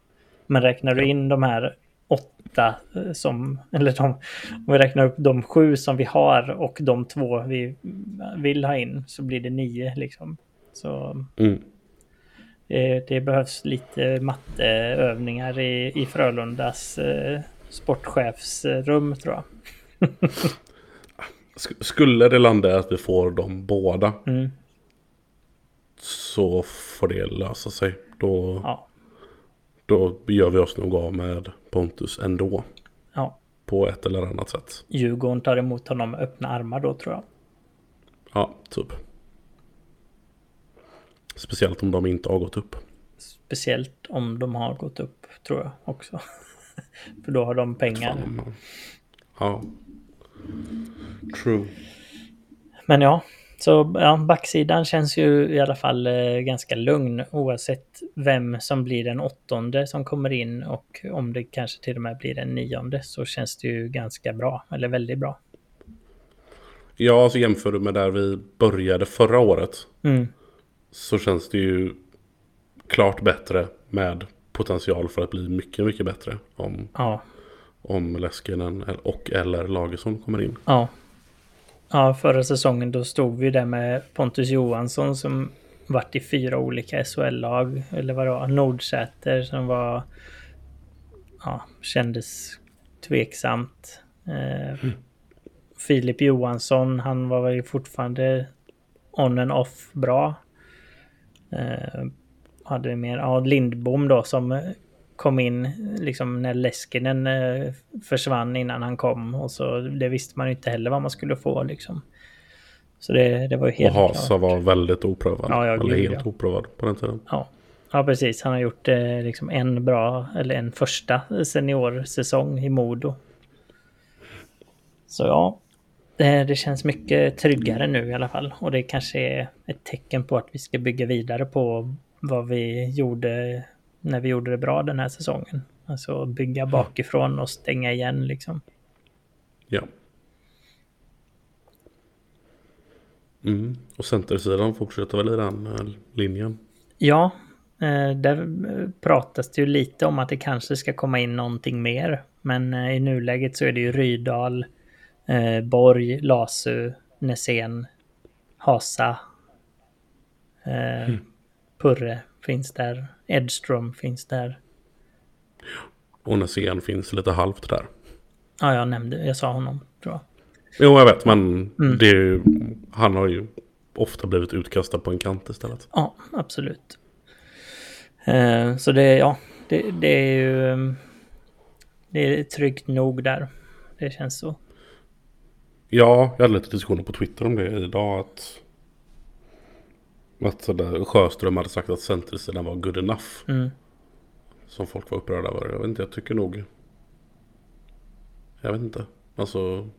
Men räknar du in de här åtta eh, som, eller de, om vi räknar upp de sju som vi har och de två vi vill ha in så blir det nio liksom. Så Mm. det, det behövs lite matteövningar i, i Frölundas eh, sportchefsrum tror jag. Sk- Skulle det landa att vi får dem båda Mm, så får det lösa sig. Då, ja, då gör vi oss nog av med Pontus ändå. ja. På ett eller annat sätt. Djurgården tar emot honom med öppna armar då tror jag. Ja, typ. Speciellt om de inte har gått upp. Speciellt om de har gått upp tror jag också. För då har de pengar. Fan, ja. True. Men ja, så ja, backsidan känns ju i alla fall eh, ganska lugn oavsett vem som blir den åttonde som kommer in och om det kanske till och med blir den nionde så känns det ju ganska bra, eller väldigt bra. Ja, alltså jämför du med där vi började förra året. Mm, Så känns det ju klart bättre med potential för att bli mycket, mycket bättre. Om, ja, om Leskinen och eller Lagesson kommer in. ja. Ja, förra säsongen då stod vi där med Pontus Johansson som varit i fyra olika SHL-lag, eller vad det var, Nordsäter som var, ja, kändes tveksamt. Eh, Filip Johansson, han var väl fortfarande on and off bra. Eh, hade vi mer, ja, Lindbom då som kom in liksom när Leskinen eh, försvann innan han kom. Och så det visste man ju inte heller vad man skulle få liksom. Så det, det var ju helt Och Hasa klart. var väldigt oprövad. Ja, ja, Eller gud, helt ja. oprövad på den tiden. Ja. ja, precis. Han har gjort eh, liksom en bra, eller en första seniorsäsong i Modo. Så ja, det, det känns mycket tryggare nu i alla fall. Och det kanske är ett tecken på att vi ska bygga vidare på vad vi gjorde när vi gjorde det bra den här säsongen. Alltså bygga bakifrån och stänga igen liksom. Ja. Mm. Och centersidan fortsätter väl i den eh, linjen. Ja, eh, där eh, pratas det ju lite om att det kanske ska komma in någonting mer. Men i nuläget så är det ju Rydal, Borg, Lasu, Nässén, Hasa, eh, Purre finns där, Edström finns där. Och Nässén finns lite halvt där. Ja, jag nämnde, jag sa honom tror jag. Jo, jag vet, men Mm. ju, han har ju ofta blivit utkastad på en kant istället. Ja, absolut. Eh, så det, ja, det, det är ju... eh, Det är tryggt nog där. Det känns så. Ja, jag hade lite diskussioner på Twitter om det idag. Att, att sådär, Sjöström hade sagt att centersidan var good enough. Mm. Som folk var upprörda över. Jag vet inte, jag tycker nog... Jag vet inte. Alltså...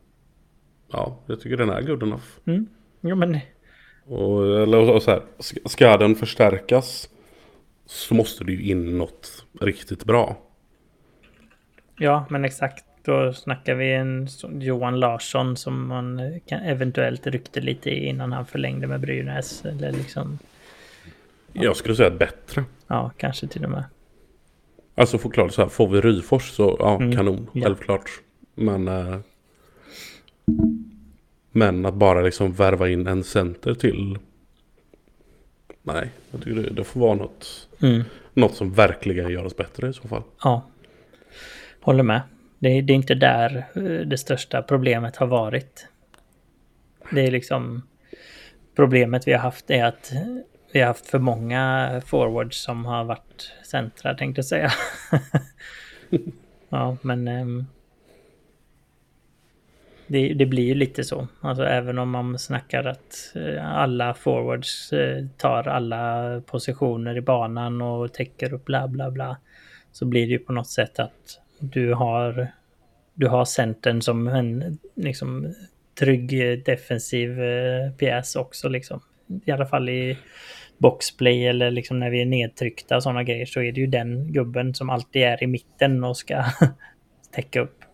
Ja, jag tycker den är good enough. Mm. Jo, men Och, eller, och så här, ska- den förstärkas så måste det ju in något riktigt bra. Ja, men exakt. Då snackar vi en Johan Larsson som man eh, kan eventuellt ryckte lite i innan han förlängde med Brynäs. Eller liksom, Jag skulle säga bättre. ja, kanske till och med. Alltså förklart så här, får vi Ryfors så ja, Mm, kanon, ja. självklart. Men... Eh, men att bara liksom värva in en center till. Nej, jag tycker det, det får vara något, Mm. något som verkligen gör oss bättre i så fall. Ja, håller med. Det, är- det är inte där eh, det största problemet har varit. Det är liksom problemet vi har haft är att vi har haft för många forwards som har varit centra tänkte jag säga. ja, men ehm, det, det blir ju lite så. Alltså även om man snackar att eh, alla forwards eh, tar alla positioner i banan och täcker upp bla bla bla. Så blir det ju på något sätt att du har du har centern som en liksom trygg defensiv eh, pjäs också liksom. I alla fall i boxplay eller liksom när vi är nedtryckta och sådana grejer så är det ju den gubben som alltid är i mitten och ska täcka upp.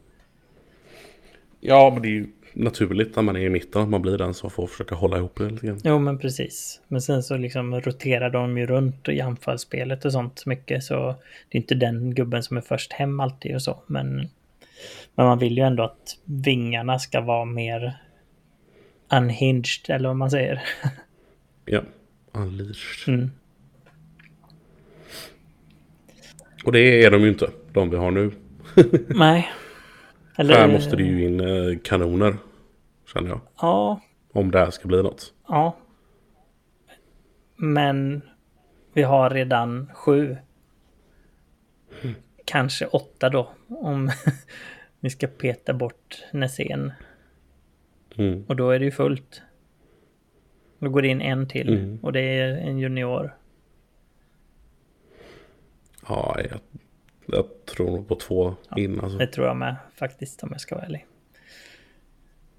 Ja, men det är ju naturligt när man är i mitten att man blir den som får försöka hålla ihop det lite grann. Jo, men precis. Men sen så liksom roterar de ju runt i anfallsspelet och sånt mycket. Så det är inte den gubben som är först hem alltid och så. Men, men man vill ju ändå att vingarna ska vara mer unhinged, eller vad man säger. Ja, unleashed. Mm. Och det är de ju inte, de vi har nu. Nej. Eller, Här måste det ju in eh, kanoner, känner jag. Ja, Om det här ska bli något. ja. Men vi har redan sju. Kanske åtta då. Om vi ska peta bort Nässén. Mm. Och då är det ju fullt. Då går det in en till. Mm. Och det är en junior. Ja, jag, jag tror nog på två in alltså. Det tror jag med faktiskt om jag ska vara ärlig.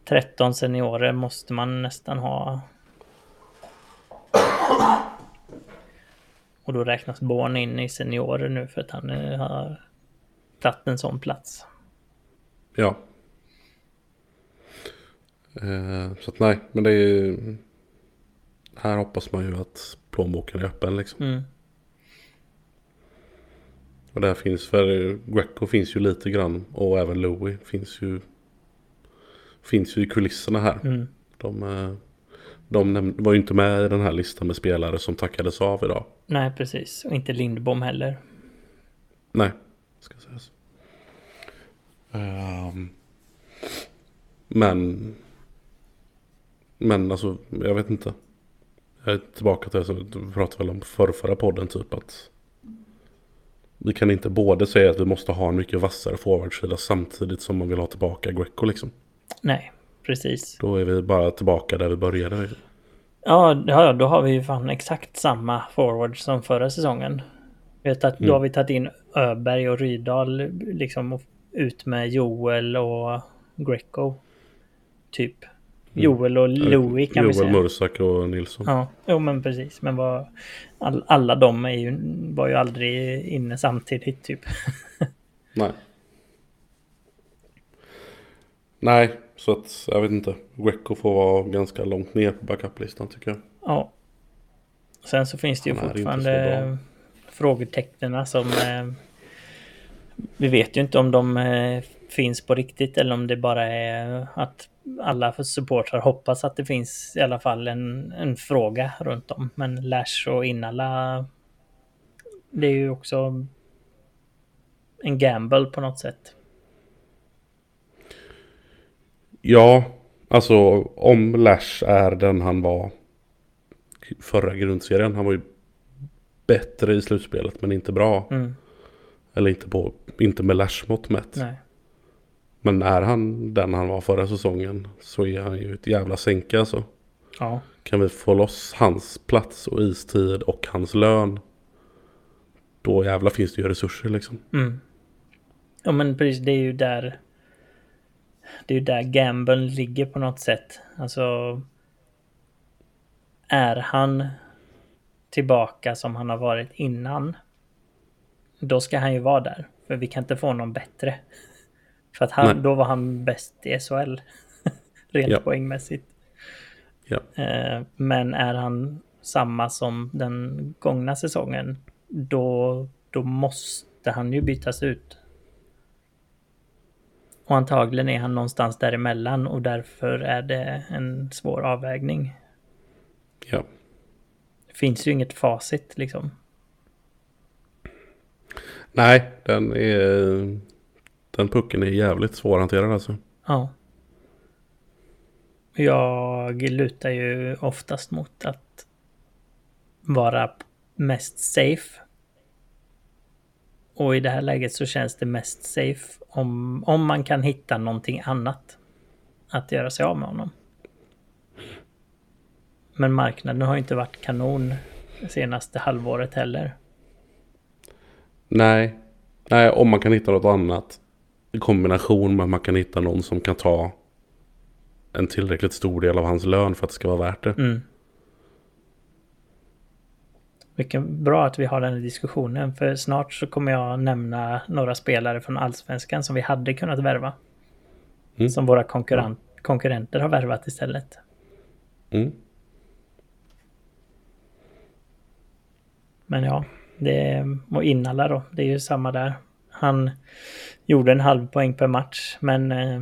13 seniorer måste man nästan ha. Och då räknas Born in i seniorer nu för att han eh, har tagit en sån plats. Ja. Eh, så att nej, men det är ju... Här hoppas man ju att plånboken är öppen liksom. Mm. Och där finns, för Greco finns ju lite grann och även Louis finns ju Finns ju i kulisserna här. Mm. De, eh, de var ju inte med i den här listan med spelare som tackades av idag. Nej, precis. Och inte Lindbom heller. Nej, ska sägas. Ehm, men Men alltså, jag vet inte. Jag är tillbaka till det som vi pratade väl om förra podden typ att vi kan inte både säga att vi måste ha en mycket vassare forwardsida samtidigt som man vill ha tillbaka Greco liksom. Nej, precis. Då är vi bara tillbaka där vi började. Ja, ja, då har vi ju fan exakt samma forward som förra säsongen. Vet att Då Mm. har vi tagit in Öberg och Rydahl liksom ut med Joel och Greco. Typ. Joel och Louis kan vi Mm. Joel säga. Mursak och Nilsson. Ja, jo men precis. Men vad, all, alla de är ju, var ju aldrig inne samtidigt typ. Nej. Nej, så att jag vet inte. Greco får vara ganska långt ner på backuplistan tycker jag. Ja. Sen så finns det ju Han fortfarande frågetecknen som... Eh, vi vet ju inte om de eh, finns på riktigt eller om det bara är att alla supportrar hoppas att det finns i alla fall en, en fråga runt om. Men Lash och Innala... Det är ju också en gamble på något sätt. Ja, alltså om Lash är den han var förra grundserien. Han var ju bättre i slutspelet men inte bra. Mm, Eller inte, på, inte med Lash-mått mätt. nej. Men är han den han var förra säsongen så är han ju ett jävla sänke alltså. Ja. Kan vi få loss hans plats och istid och hans lön. Då jävla finns det ju resurser liksom. Mm. Ja men precis, det är ju där... Det är ju där gamblen ligger på något sätt. Alltså... Är han tillbaka som han har varit innan. Då ska han ju vara där. För vi kan inte få någon bättre. För att han, Nej. då var han bäst i SHL. Rent Ja. poängmässigt. Ja. Eh, Men är han samma som den gångna säsongen, då, då måste han ju bytas ut. Och antagligen är han någonstans däremellan och därför är det en svår avvägning. Ja. Det finns ju inget facit liksom. Nej, den är... Den pucken är jävligt svårhanterad alltså. Ja. Jag lutar ju oftast mot att vara mest safe. Och i det här läget så känns det mest safe om, om man kan hitta någonting annat att göra sig av med honom. Men marknaden har ju inte varit kanon det senaste halvåret heller. Nej. Nej, om man kan hitta något annat. I kombination med att man kan hitta någon som kan ta en tillräckligt stor del av hans lön för att det ska vara värt det. Mm. Vilken bra att vi har den här diskussionen för snart så kommer jag nämna några spelare från Allsvenskan som vi hade kunnat värva. Mm. Som våra konkurrent, konkurrenter har värvat istället. Mm. Men ja, det och Innala då, det är ju samma där. Han gjorde en halv poäng per match, men eh,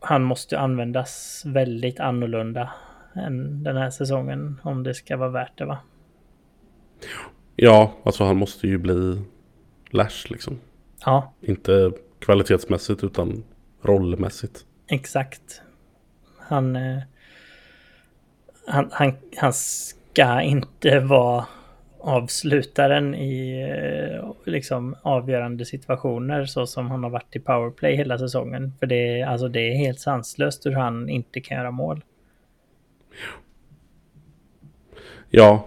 han måste användas väldigt annorlunda än den här säsongen om det ska vara värt det va? Ja, alltså han måste ju bli Lash liksom. Ja, Inte kvalitetsmässigt utan rollmässigt. exakt. Han, eh, han, han, han ska inte vara avslutaren i eh, liksom avgörande situationer så som han har varit i powerplay hela säsongen. För det är, alltså det är helt sanslöst hur han inte kan göra mål. Ja,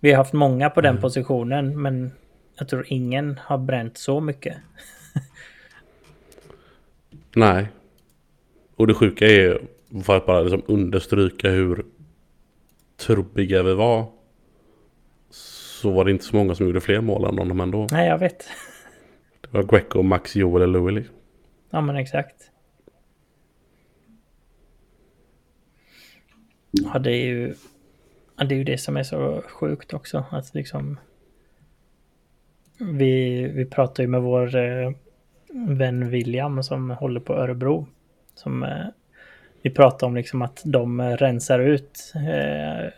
Vi har haft många på den positionen men jag tror ingen har bränt så mycket. nej. Och det sjuka är för att bara liksom understryka hur trubbiga vi var. Så var det inte så många som gjorde fler mål än honom ändå. Nej, jag vet. Det var Greco, Max, Joel och Louis. liksom. Ja, men exakt. Ja, det är ju... Det är ju det som är så sjukt också. Att liksom... Vi, vi pratar ju med vår eh, vän William som håller på Örebro. Som... Eh, vi pratar om liksom att de rensar ut eh,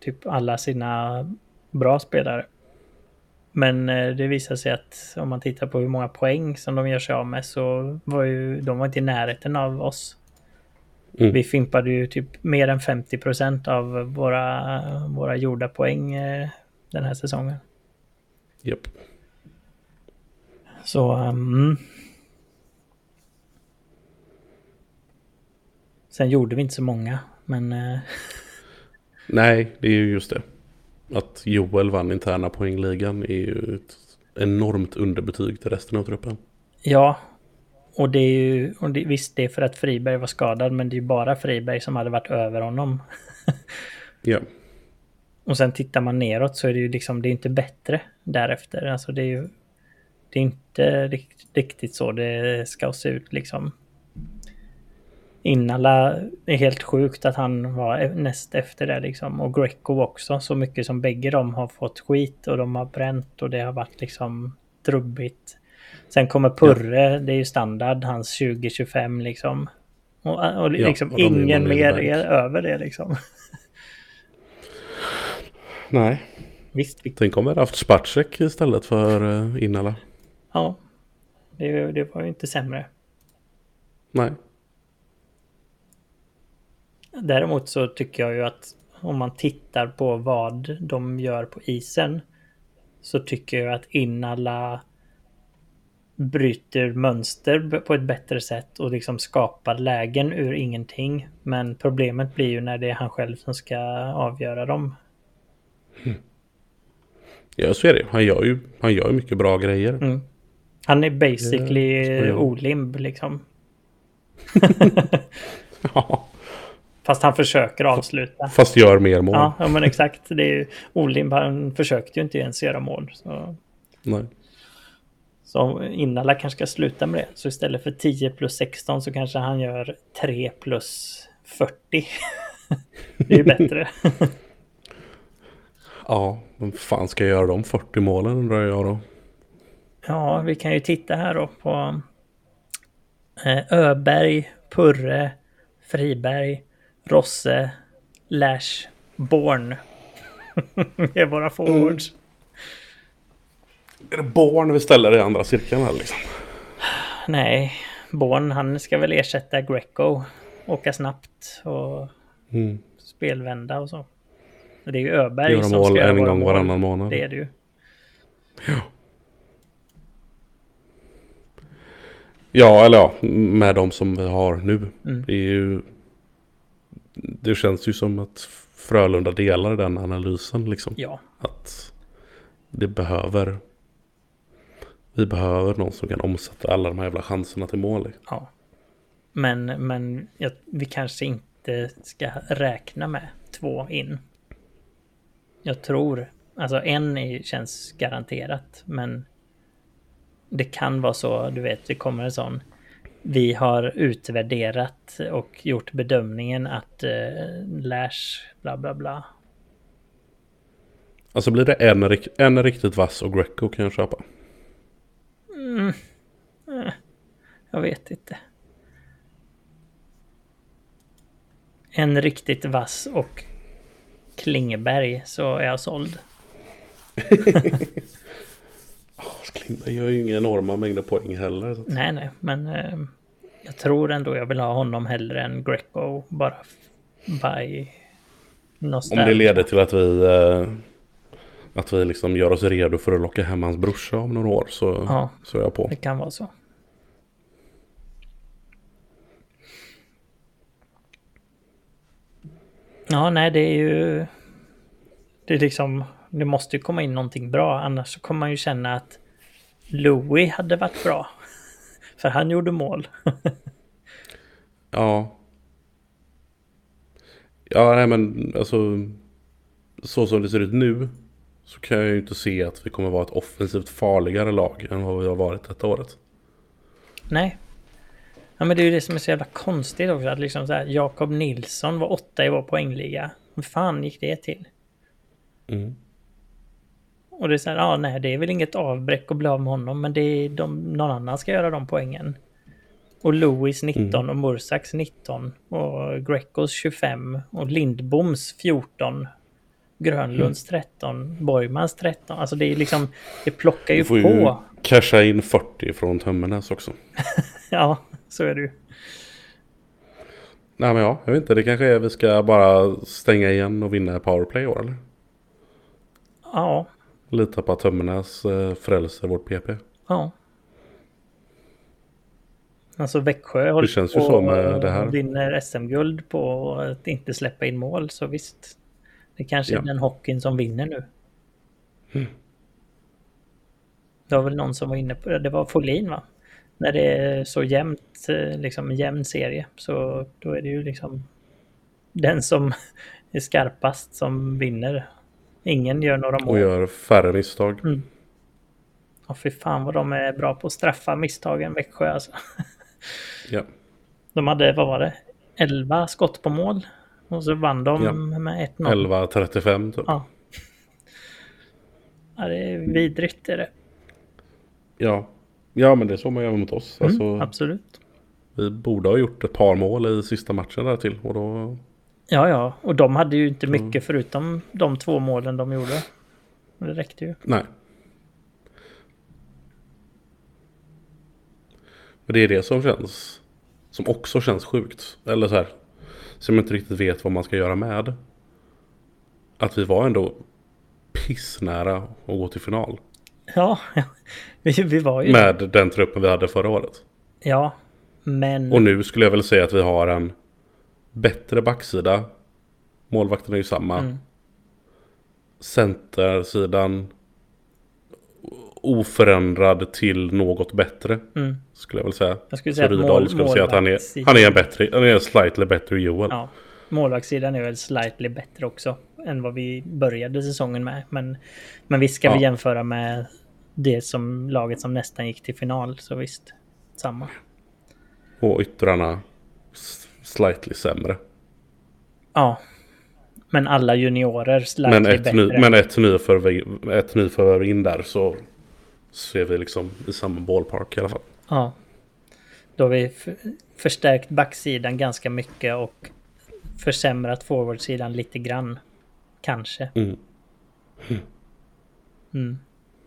typ alla sina bra spelare. Men eh, det visar sig att om man tittar på hur många poäng som de gör sig av med så var ju de var inte i närheten av oss. Mm. Vi fimpade ju typ mer än 50 procent av våra, våra gjorda poäng eh, den här säsongen. Japp. Så... Um, sen gjorde vi inte så många, men... Uh, Nej, det är ju just det. Att Joel vann interna poängligan är ju ett enormt underbetyg till resten av truppen. Ja, och det är ju, och det, visst det är för att Friberg var skadad, men det är ju bara Friberg som hade varit över honom. ja. Och sen tittar man neråt så är det ju liksom, det är inte bättre därefter. Alltså det är ju, det är inte riktigt så det ska se ut liksom. Innala är helt sjukt att han var näst efter det liksom. Och Greco också. Så mycket som bägge de har fått skit och de har bränt och det har varit liksom trubbigt. Sen kommer Purre, ja. det är ju standard, hans 20-25 liksom. Och, och liksom ja, och ingen mer är över det liksom. Nej. Visst. Tänk om vi hade haft Spacek istället för uh, Innala. Ja. Det, det var ju inte sämre. Nej. Däremot så tycker jag ju att om man tittar på vad de gör på isen så tycker jag att Innala bryter mönster på ett bättre sätt och liksom skapar lägen ur ingenting. Men problemet blir ju när det är han själv som ska avgöra dem. Mm. Ja, så är det. Han gör ju, han gör mycket bra grejer. Mm. Han är basically ja, olimb liksom. ja. Fast han försöker avsluta. Fast gör mer mål. Ja, ja men exakt. Det är ju, Olimb han försökte ju inte ens göra mål. Så. Nej. Så Innala kanske ska sluta med det. Så istället för 10 plus 16 så kanske han gör 3 plus 40. det är ju bättre. ja, vem fan ska göra de 40 målen undrar jag då. Ja, vi kan ju titta här då på eh, Öberg, Purre, Friberg, Rosse, Lash, Born. det är våra forwards. Mm. Är det Born vi ställer i andra cirkeln här liksom? Nej, Born han ska väl ersätta Greco. Åka snabbt och mm. spelvända och så. Det är ju Öberg göra som mål ska göra en gång varannan månad. Det är det ju. Ja. Ja, eller ja, med de som vi har nu. Mm. Det är ju... Det känns ju som att Frölunda delar den analysen liksom. Ja. Att det behöver vi behöver någon som kan omsätta alla de här jävla chanserna till mål. Ja. Men, men ja, vi kanske inte ska räkna med två in. Jag tror, alltså en är, känns garanterat, men det kan vara så, du vet, det kommer en sån. Vi har utvärderat och gjort bedömningen att eh, Lash, bla bla bla. Alltså blir det en, en riktigt vass och Greco kan jag köpa. Mm. Eh, jag vet inte. En riktigt vass och Klingeberg så är jag såld. Klingberg gör ju inga enorma mängder poäng heller. Så. Nej, nej, men eh, jag tror ändå jag vill ha honom hellre än Greco bara by nostalgia. Om det leder till att vi eh, att vi liksom gör oss redo för att locka hem hans brorsa om några år så, ja, så är jag på. Det kan vara så. Ja, nej, det är ju... Det är liksom... Det måste ju komma in någonting bra, annars så kommer man ju känna att Louis hade varit bra. För han gjorde mål. ja. Ja, nej men alltså... Så som det ser ut nu så kan jag ju inte se att vi kommer vara ett offensivt farligare lag än vad vi har varit detta året. Nej. Ja men det är ju det som är så jävla konstigt också att liksom så här Jakob Nilsson var åtta i vår poängliga. Hur fan gick det till? Mm. Och det är så här, ja nej det är väl inget avbräck att bli av med honom men det är de, någon annan ska göra de poängen. Och Louis 19 mm. och Mursax 19 och Grecos 25 och Lindboms 14 Grönlunds 13, Borgmans 13. Alltså det är liksom, det plockar ju på. Du får ju casha in 40 från Tömmernes också. ja, så är det ju. Nej men ja, jag vet inte, det kanske är vi ska bara stänga igen och vinna powerplay år eller? Ja. Lita på att Tömmernes eh, frälser vårt PP. Ja. Alltså Växjö håller ju så med det här. vinner SM-guld på att inte släppa in mål, så visst. Det kanske Ja. är den hockeyn som vinner nu. Mm. Det var väl någon som var inne på det, det var Folin va? När det är så jämnt, eh, liksom en jämn serie, så då är det ju liksom den som är skarpast som vinner. Ingen gör några Och mål. gör färre misstag. Mm. Ja, fy fan vad de är bra på att straffa misstagen, Växjö alltså. Ja. De hade, vad var det, 11 skott på mål. Och så vann de Ja. med 1-0. 11-35 typ. Ja. ja, det är vidrigt är det. Ja. ja, men det är så man gör mot oss. Mm, Alltså, absolut. vi borde ha gjort ett par mål i sista matchen där till. Och då... Ja, ja, och de hade ju inte Mm. mycket förutom de två målen de gjorde. Men Det räckte ju. Nej. Men det är det som känns. Som också känns sjukt. Eller så här. Som jag inte riktigt vet vad man ska göra med. Att vi var ändå pissnära att gå till final. Ja, vi, vi var ju... Med den truppen vi hade förra året. Ja, men... Och nu skulle jag väl säga att vi har en bättre backsida. Målvakten är ju samma. Mm. Centersidan oförändrad till något bättre. Mm. Skulle jag väl säga. Jag skulle säga Så att mål, skulle säga att han är, han är en bättre, han är en slightly bättre Joel. Ja, målvaktssidan är väl slightly bättre också än vad vi började säsongen med. Men, men visst ska vi Ja. jämföra med det som laget som nästan gick till final, så visst. Samma. Och yttrarna slightly sämre. Ja. Men alla juniorer slightly Men ett, bättre. ny, men ett nyförvärv ett nyförvärv in där så, är vi liksom i samma ballpark i alla fall. Ja. Då har vi förstärkt backsidan ganska mycket och försämrat forwardsidan lite grann. Kanske. Mm. Mm.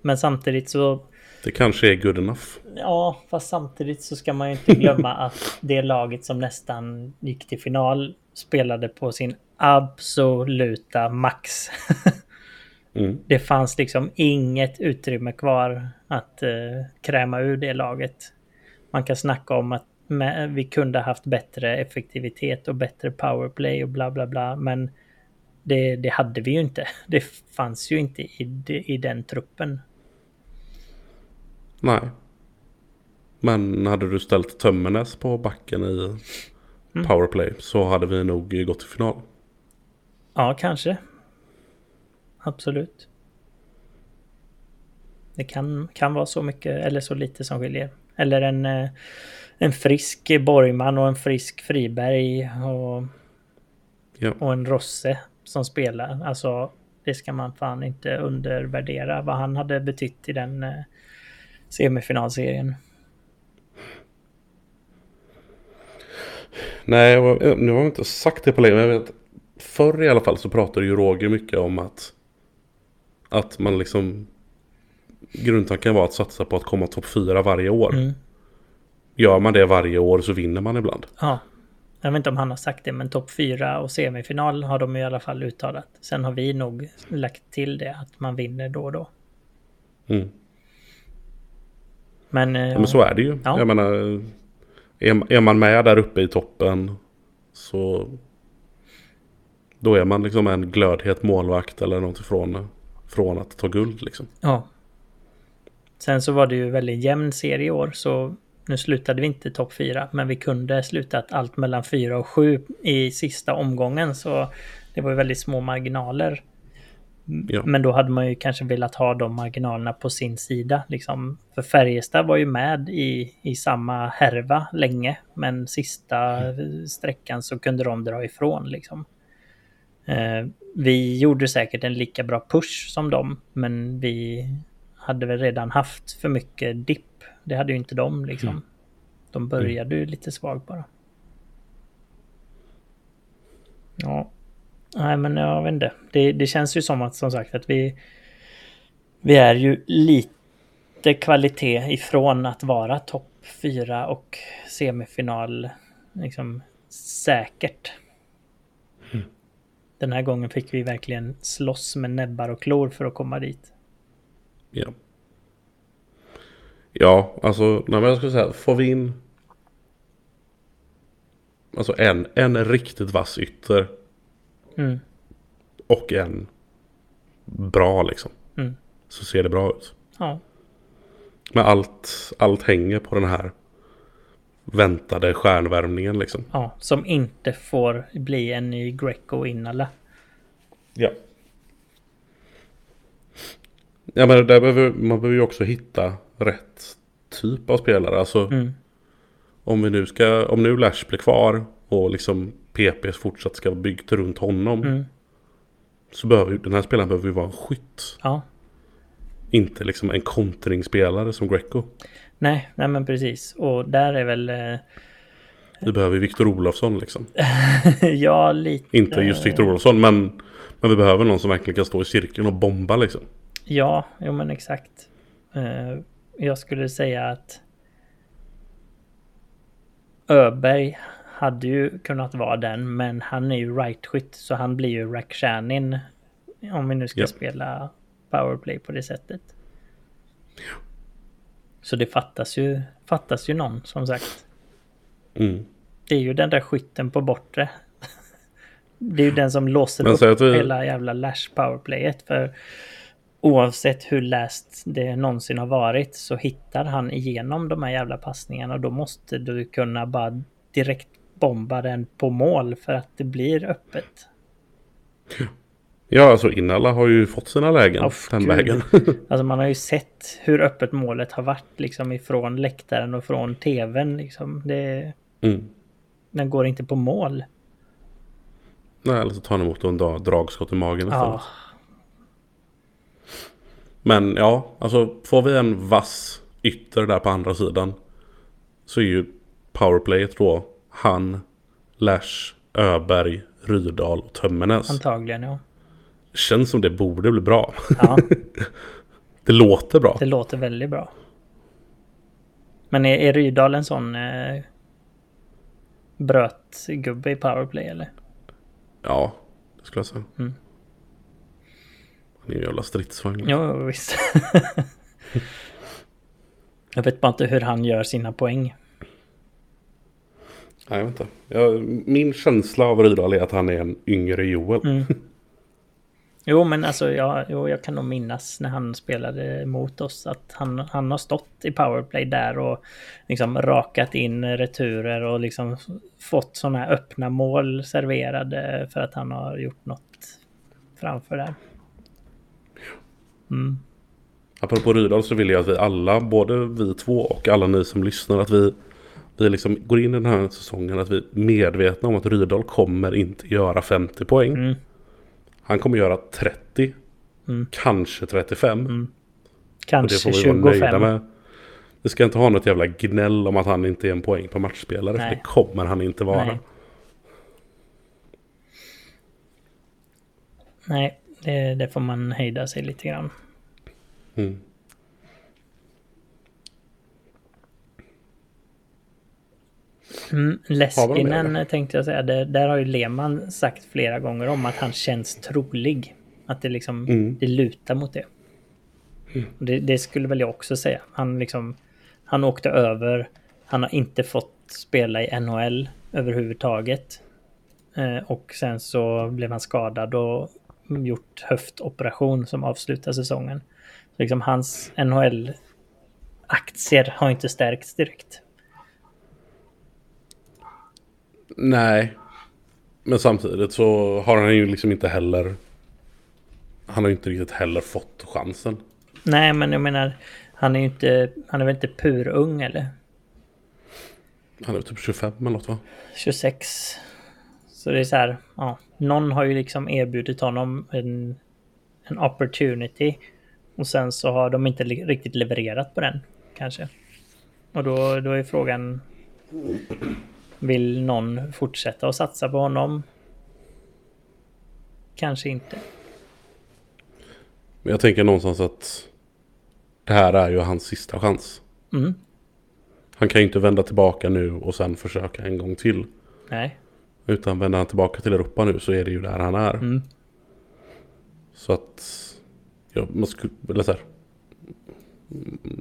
Men samtidigt så Det kanske är good enough. Ja, fast samtidigt så ska man ju inte glömma att det laget som nästan gick till final spelade på sin absoluta max. Mm. det fanns liksom inget utrymme kvar att eh, kräma ur det laget. Man kan snacka om att med, vi kunde haft bättre effektivitet och bättre powerplay och bla bla bla, men det, det hade vi ju inte. Det fanns ju inte i, i den truppen. Nej. Men hade du ställt Tömmernes på backen i Mm. powerplay så hade vi nog gått till final. Ja, kanske. Absolut. Det kan, kan vara så mycket eller så lite som skiljer. Eller en, eh, en frisk Borgman och en frisk Friberg och, Ja. och en Rosse som spelar. Alltså, det ska man fan inte undervärdera vad han hade betytt i den eh, semifinalserien. Nej, eh, nu har jag inte sagt det på länge, men jag vet förr i alla fall så pratade ju Roger mycket om att att man liksom grundtanken var att satsa på att komma topp fyra varje år. Mm. Gör man det varje år så vinner man ibland. Ja. Jag vet inte om han har sagt det, men topp fyra och semifinal har de i alla fall uttalat. Sen har vi nog lagt till det, att man vinner då och då. Mm. Men, eh, Ja, men så är det ju. Ja. Jag menar, är, är man med där uppe i toppen så då är man liksom en glödhet målvakt eller något ifrån från att ta guld liksom. ja. Sen så var det ju väldigt jämn serie i år, så nu slutade vi inte topp fyra, men vi kunde slutat allt mellan fyra och sju i sista omgången, så det var ju väldigt små marginaler. Ja. Men då hade man ju kanske velat ha de marginalerna på sin sida. Liksom. För Färjestad var ju med i, i samma härva länge. Men sista sträckan så kunde de dra ifrån. Liksom. Eh, vi gjorde säkert en lika bra push som dem. Men vi hade väl redan haft för mycket dipp. Det hade ju inte de liksom. Mm. De började ju lite svagt bara. Ja. Nej, men jag vet inte. Det, det känns ju som att som sagt att vi... Vi är ju lite kvalitet ifrån att vara topp fyra och semifinal liksom säkert. Den här gången fick vi verkligen slåss med näbbar och klor för att komma dit. Ja. Ja, alltså, nej, men jag skulle säga, får vi in Alltså en, en riktigt vass ytter. Mm. Och en bra liksom. Mm. Så ser det bra ut. Ja. Men allt, allt hänger på den här väntade stjärnvärmningen liksom. ja. Som inte får bli en ny Greco Inala. Ja. Ja men där behöver, man behöver ju också hitta rätt typ av spelare. Alltså Mm. om vi nu ska, om nu Lash blir kvar och liksom PPs fortsatt ska vara byggt runt honom. Mm. Så behöver ju- den här spelaren behöver ju vara en skytt. Ja. Inte liksom en kontringsspelare som Greco. Nej, nej men precis. Och där är väl... Eh, Vi behöver Viktor Olofsson liksom. ja, lite... Inte just Viktor Olofsson men, men vi behöver någon som verkligen kan stå i cirkeln och bomba liksom. Ja, jo men exakt. Eh, jag skulle säga att Öberg hade ju kunnat vara den, men han är ju right-skytt, så han blir ju Rakhshanin om vi nu ska Ja. spela powerplay på det sättet. Så det fattas ju, fattas ju någon, som sagt. Mm. Det är ju den där skytten på bortre. Det är ju den som låser Men upp vi- hela jävla Lash powerplayet. För oavsett hur läst det någonsin har varit så hittar han igenom de här jävla passningarna. Och då måste du kunna bara direkt bomba den på mål för att det blir öppet. Ja alltså Innala har ju fått sina lägen Åh, den vägen. Alltså man har ju sett hur öppet målet har varit liksom ifrån läktaren och från tvn. Liksom. Det, Mm. den går inte på mål. Nej, eller så tar han emot en dag- dragskott i magen. Ja, Men ja, alltså får vi en vass ytter där på andra sidan. Så är ju powerplayet då han, Lash, Öberg, Rydahl och Tömmernes. antagligen ja. Känns som det borde bli bra. ja. Det låter bra. Det låter väldigt bra. Men är, är Rydahl en sån eh, brötgubbe i powerplay eller? Ja, det skulle jag säga. Mm. Han är ju en jävla stridsvagn. Jo, visst. jag vet bara inte hur han gör sina poäng. Nej, jag vet inte. Jag, min känsla av Rydahl är att han är en yngre Joel. Mm. Jo, men alltså jag, jo, jag kan nog minnas när han spelade mot oss att han, han har stått i powerplay där och liksom rakat in returer och liksom fått sådana här öppna mål serverade för att han har gjort något framför där. Mm. Apropå Rydahl så vill jag att vi alla, både vi två och alla ni som lyssnar, att vi, vi liksom går in i den här säsongen att vi är medvetna om att Rydahl kommer inte göra 50 poäng. Mm. Han kommer göra 30, Mm. kanske 35. Och det Kanske får vi vara nöjda 25. med. Vi ska inte ha något jävla gnäll om att han inte är en poäng på matchspelare. För Nej. det kommer han inte vara. Nej. Nej, det, det får man hejda sig lite grann. Mm. Mm, Leskinen tänkte jag säga. Det, där har ju Lehmann sagt flera gånger om att han känns trolig. Att det liksom Mm. det lutar mot det. Och Det, det skulle väl jag också säga. Han liksom han åkte över. Han har inte fått spela i NHL överhuvudtaget. Eh, och sen så blev han skadad och gjort höftoperation som avslutar säsongen. Så liksom hans NHL-aktier har inte stärkts direkt. Nej. Men samtidigt så har han ju liksom inte heller... Han har ju inte riktigt heller fått chansen. Nej, men jag menar, han är ju inte, han är väl inte purung eller? Han är typ 25 eller något va? 26. Så det är så här, ja, någon har ju liksom erbjudit honom en, en opportunity. Och sen så har de inte riktigt levererat på den, kanske. Och då, då är frågan, vill någon fortsätta att satsa på honom? Kanske inte. Men jag tänker någonstans att det här är ju hans sista chans. Mm, Han kan ju inte vända tillbaka nu och sen försöka en gång till. nej. Utan vänder han tillbaka till Europa nu så är det ju där han är. Mm. Så att... Ja, man, skulle, eller så här,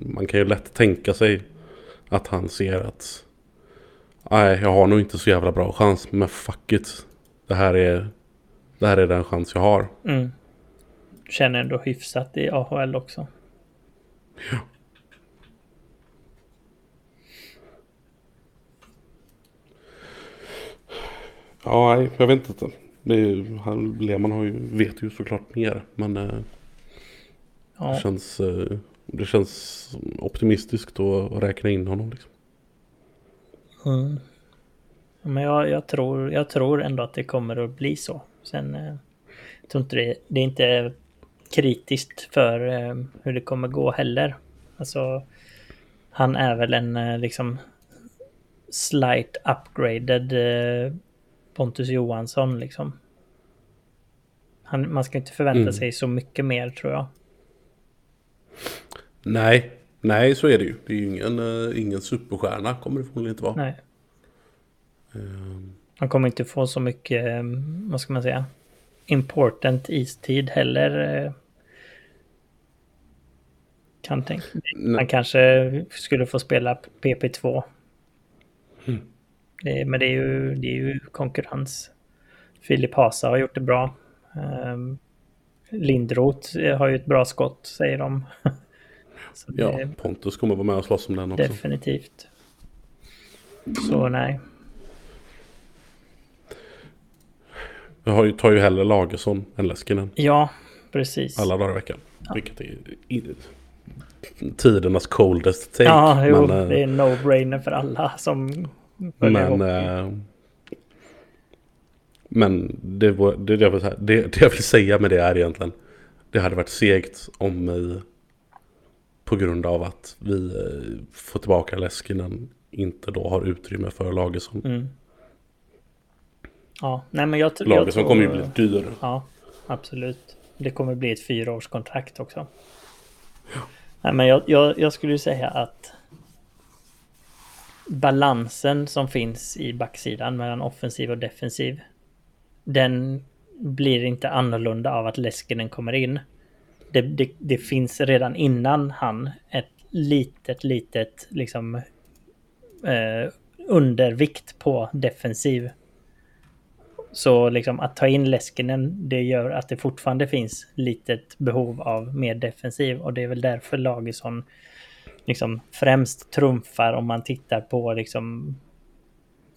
man kan ju lätt tänka sig att han ser att Nej, jag har nog inte så jävla bra chans. Men fuck it. Det här är, det här är den chans jag har. Mm. Känner ändå hyfsat i AHL också. Ja. Ja, nej, jag vet inte. Det ju, han, Lehmann har ju, vet ju såklart mer. Men eh, Ja. det, känns, eh, det känns optimistiskt att, att räkna in honom. Liksom. Mm. Men jag, jag, tror, jag tror ändå att det kommer att bli så. Sen eh, jag tror inte det, det är inte kritiskt för eh, hur det kommer gå heller. Alltså, han är väl en eh, liksom slight upgraded eh, Pontus Johansson liksom. Han, man ska inte förvänta Mm. sig så mycket mer tror jag. Nej, nej så är det ju. Det är ju ingen, eh, ingen superstjärna kommer det förmodligen inte vara. Nej. Ehm, Han kommer inte få så mycket, eh, vad ska man säga, important istid heller. eh. Kan tänka. nej, Han kanske skulle få spela PP2. Mm. Det, men det är, ju, det är ju konkurrens. Filip Hasa har gjort det bra. Um, Lindroth har ju ett bra skott, säger de. Så det ja, är Pontus kommer vara med och slåss om den också. definitivt. Så nej. Jag har ju, tar ju hellre Lagersson än Leskinen Ja, precis. alla dagar i veckan. Vilket är tidernas coldest take. Ja, jo, men, eh, det är no-brainer för alla som men, eh, men det, var, det, det, var, det, det jag vill säga med det är egentligen. Det hade varit segt om vi på grund av att vi eh, får tillbaka Leskinen inte då har utrymme för Lagersson. Mm. Ja, nej men jag, jag tror... kommer ju bli dyr. Ja, absolut. Det kommer bli ett fyraårskontrakt också. Nej, men jag, jag, jag skulle ju säga att balansen som finns i backsidan mellan offensiv och defensiv den blir inte annorlunda av att Leskinen kommer in. Det, det, det finns redan innan han ett litet, litet liksom eh, undervikt på defensiv. Så liksom att ta in Leskinen, det gör att det fortfarande finns litet behov av mer defensiv. Och det är väl därför Lagesson liksom främst trumfar om man tittar på liksom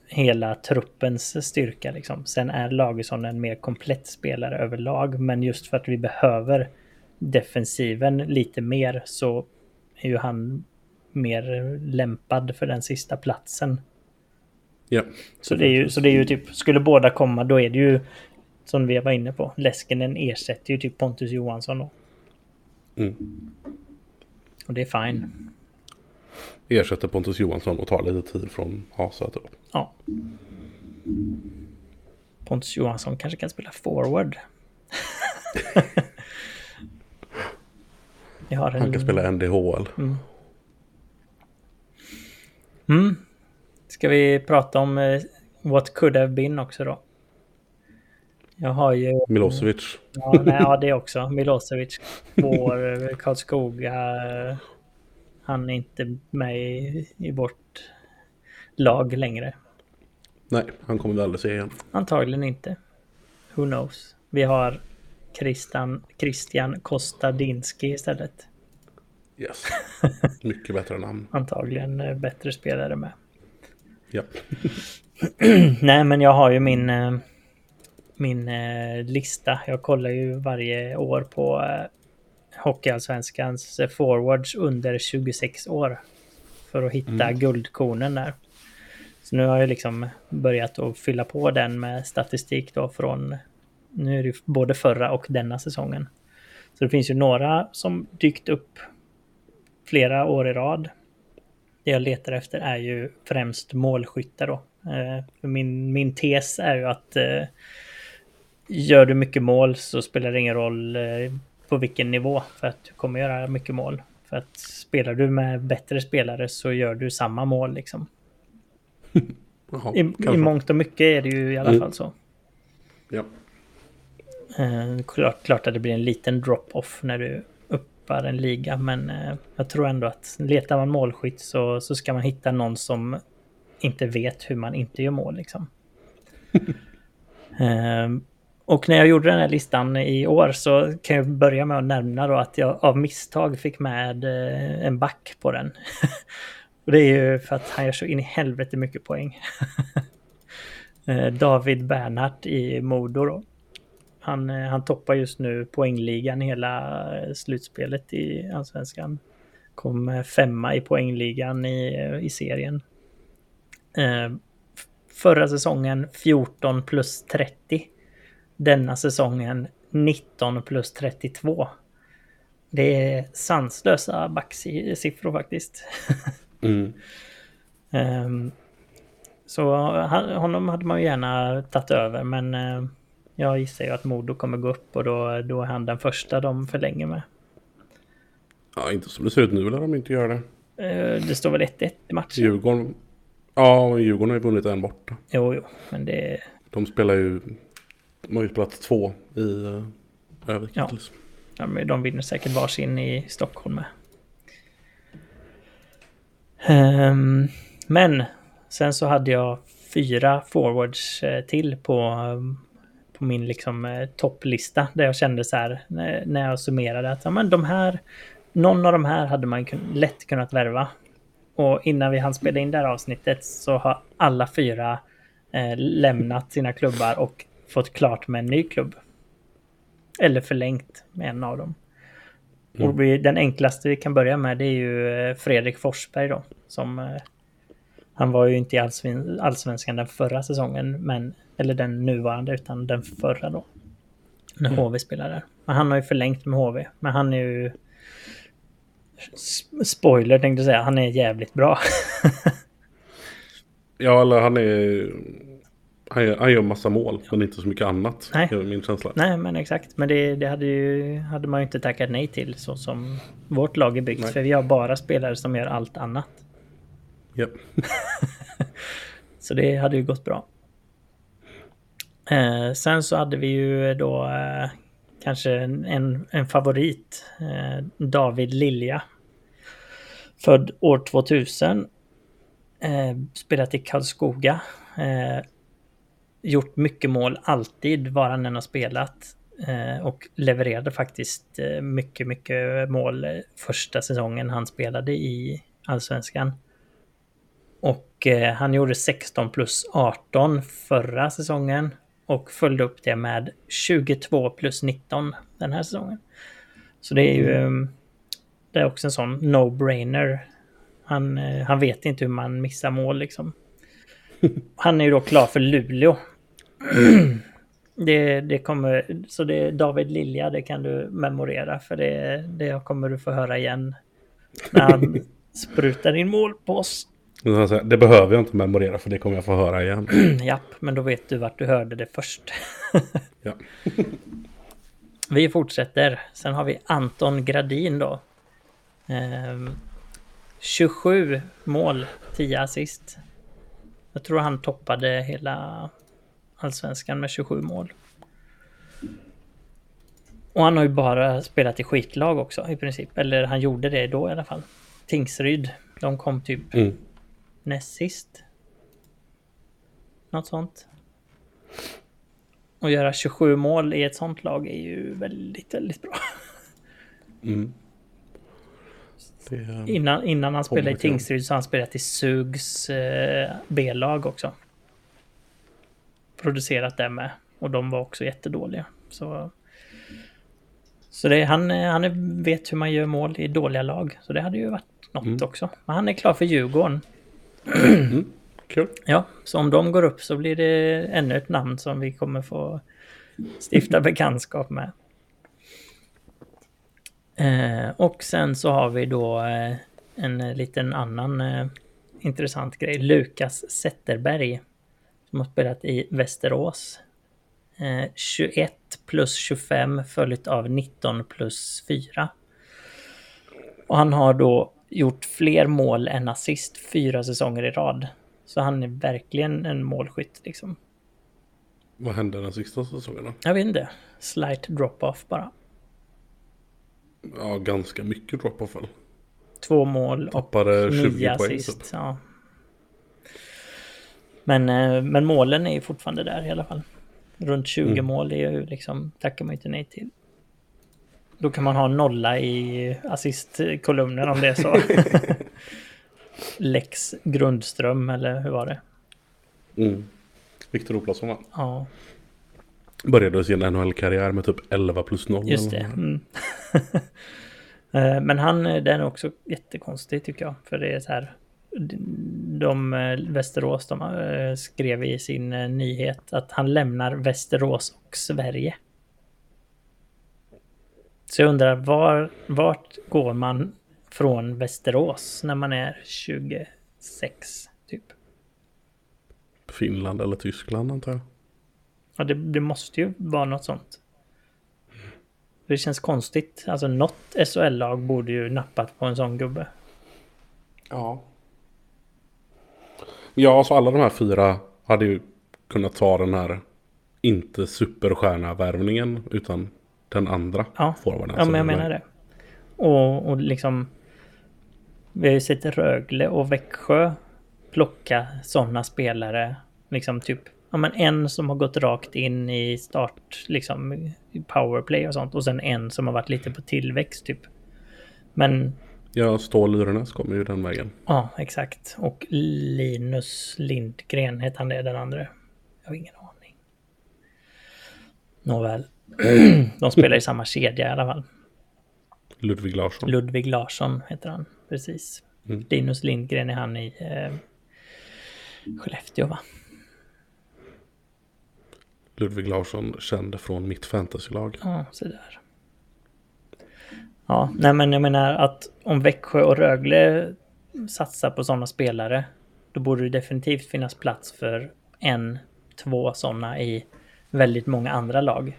hela truppens styrka. Liksom. Sen är Lagesson en mer komplett spelare överlag, men just för att vi behöver defensiven lite mer så är ju han mer lämpad för den sista platsen. Ja. Så det, är ju, så det är ju typ, skulle båda komma då är det ju som vi var inne på, Leskinen ersätter ju typ Pontus Johansson då. Mm. Och det är fine. Ersätter Pontus Johansson och tar lite tid från Hasa. Typ. Ja. Pontus Johansson kanske kan spela forward. Jag har en... Han kan spela NDHL. Mm. Ska vi prata om eh, what could have been också då? Jag har ju... Milosevic. Ja, nej, ja det också. Milosevic. Vår eh, Karlskoga. Han är inte med i, i vårt lag längre. Nej, han kommer vi aldrig se igen. Antagligen inte. Who knows? Vi har Christian, Christian Kostadinski istället. Yes. Mycket bättre namn. Antagligen eh, bättre spelare med. Ja. Nej, men jag har ju min, eh, min eh, lista. Jag kollar ju varje år på Hockeyallsvenskans forwards under 26 år. För att hitta guldkornen där. Så nu har jag liksom börjat att fylla på den med statistik då från nu är det både förra och denna säsongen. Så det finns ju några som dykt upp flera år i rad. Det jag letar efter är ju främst målskyttar då. Eh, min, min tes är ju att eh, gör du mycket mål så spelar det ingen roll eh, på vilken nivå för att du kommer göra mycket mål. För att spelar du med bättre spelare så gör du samma mål liksom. Jaha, I. I mångt och mycket är det ju i alla Mm. fall så. Ja. Eh, klart, klart att det blir en liten drop-off när du uppar en liga, men eh, jag tror ändå att letar man målskytt så, så ska man hitta någon som inte vet hur man inte gör mål liksom. Ehm, och när jag gjorde den här listan i år så kan jag börja med att nämna då att jag av misstag fick med eh, en back på den. och det är ju för att han gör så in i helvete mycket poäng. Eh, David Bernhardt i Modo då. Han, eh, han toppar just nu poängligan hela slutspelet i Allsvenskan. Kom femma i poängligan i, i serien. Förra säsongen 14 plus 30 denna säsongen 19 plus 32. Det är sanslösa backsiffror faktiskt. Mm. um, så honom hade man ju gärna tagit över men jag gissar ju att Modo kommer gå upp och då, då är han den första de förlänger med. Ja, inte som det ser ut nu lär de inte göra det. Uh, det står väl 1-1 i matchen? Djurgården. Ja, Djurgården har ju vunnit en borta. Jo, jo, men det... De spelar ju de har ju spelat två i uh, Övik ja. ja, men de vinner säkert varsin i Stockholm med. Um, men sen så hade jag fyra forwards uh, till på, på min liksom uh, topplista. Där jag kände så här när, jag summerade att ja, men de här, någon av de här hade man kun, lätt kunnat värva. Och innan vi hann spela in det här avsnittet så har alla fyra eh, lämnat sina klubbar och fått klart med en ny klubb. Eller förlängt med en av dem. Mm. Och den enklaste vi kan börja med det är ju eh, Fredrik Forsberg då. Som, eh, han var ju inte i allsvenskan den förra säsongen, men, eller den nuvarande, utan den förra då. När mm. HV spelade där. Men han har ju förlängt med HV. Men han är ju... Spoiler tänkte jag säga, han är jävligt bra. ja, eller han är han gör, han gör massa mål, men inte så mycket annat. Nej, min känsla. nej men exakt. Men det, det hade, ju, hade man ju inte tackat nej till så som vårt lag är byggt. Nej. För vi har bara spelare som gör allt annat. Yep. så det hade ju gått bra. Eh, sen så hade vi ju då eh, kanske en, en favorit. Eh, David Lilja. Född år 2000. Eh, spelat i Karlskoga. Eh, gjort mycket mål alltid var han än har spelat. Eh, och levererade faktiskt eh, mycket, mycket mål eh, första säsongen han spelade i allsvenskan. Och han gjorde 16 plus 18 förra säsongen och följde upp det med 22 plus 19 den här säsongen. Så det är ju mm. det är också en sån no-brainer. Han, han vet inte hur man missar mål liksom. Han är ju då klar för Luleå det, det kommer, så det är David Lilja, det kan du memorera för det, det kommer du få höra igen när han sprutar in mål på oss. Det behöver jag inte memorera för det kommer jag få höra igen. Japp, men då vet du vart du hörde det först. ja. vi fortsätter. Sen har vi Anton Gradin då. Eh, 27 mål, 10 assist. Jag tror han toppade hela allsvenskan med 27 mål. Och han har ju bara spelat i skitlag också i princip. Eller han gjorde det då i alla fall. Tingsryd, de kom typ mm. Näst sist. Något sånt. Och göra 27 mål i ett sånt lag är ju väldigt, väldigt bra. Mm. Det, innan, innan han spelade i Tingsryd så har han spelat i Sugs eh, B-lag också producerat det med. Och de var också jättedåliga. Så, så det, han, han vet hur man gör mål i dåliga lag. Så det hade ju varit något mm. också. Men han är klar för Djurgården. Mm. Kul. Ja, så om de går upp så blir det ännu ett namn som vi kommer få stifta bekantskap med. Eh, och sen så har vi då eh, en liten annan eh, intressant grej. Lukas Zetterberg som har spelat i Västerås. Eh, 21 plus 25 följt av 19 plus 4. Och han har då gjort fler mål än assist fyra säsonger i rad. Så han är verkligen en målskytt liksom. Vad hände den sista säsongen då? Jag vet inte. Slight drop-off bara. Ja, ganska mycket drop-off väl? Två mål Tappade och nio assist. Typ. Ja. Men, eh, men målen är ju fortfarande där i alla fall. Runt 20 Mm. mål är ju liksom, tackar man inte nej till. Då kan man ha nolla i assistkolumnen om det är så. Lex Grundström eller hur var det? Mm. Viktor Oplason va? Ja, Började sin NHL-karriär med typ 11 plus 0. just det. Mm. Eh, Men han, eh, den är också jättekonstig tycker jag. För det är så här. de- eh, Västerås, de skrev i sin nyhet att han lämnar Västerås och Sverige. Så jag undrar, var, vart går man från Västerås när man är 26, typ? Finland eller Tyskland antar jag. Ja, det, det måste ju vara något sånt. Det känns konstigt. Alltså något SHL-lag borde ju nappat på en sån gubbe. Ja. Ja, så alla de här fyra hade ju kunnat ta den här inte superstjärna-värvningen utan den andra Ja. forwarden. Ja, som men jag menar det. Och, och liksom... Vi har ju sett Rögle och Växjö plocka sådana spelare. Liksom typ... Ja, men en som har gått rakt in i start, liksom i powerplay och sånt. Och sen en som har varit lite på tillväxt typ. Men Ja, Ståhl Yrenäs kommer ju den vägen. Ja, exakt. Och Linus Lindgren heter han det, den andra. Jag har ingen aning. Nåväl. De spelar i samma kedja i alla fall. Ludvig Larsson. Ludvig Larsson heter han, precis. Mm. Linus Lindgren är han i eh, Skellefteå, va? Ludvig Larsson känd från mitt fantasylag. Ja, så där. Ja, nej men jag menar att om Växjö och Rögle satsar på sådana spelare, då borde det definitivt finnas plats för en, två sådana i väldigt många andra lag.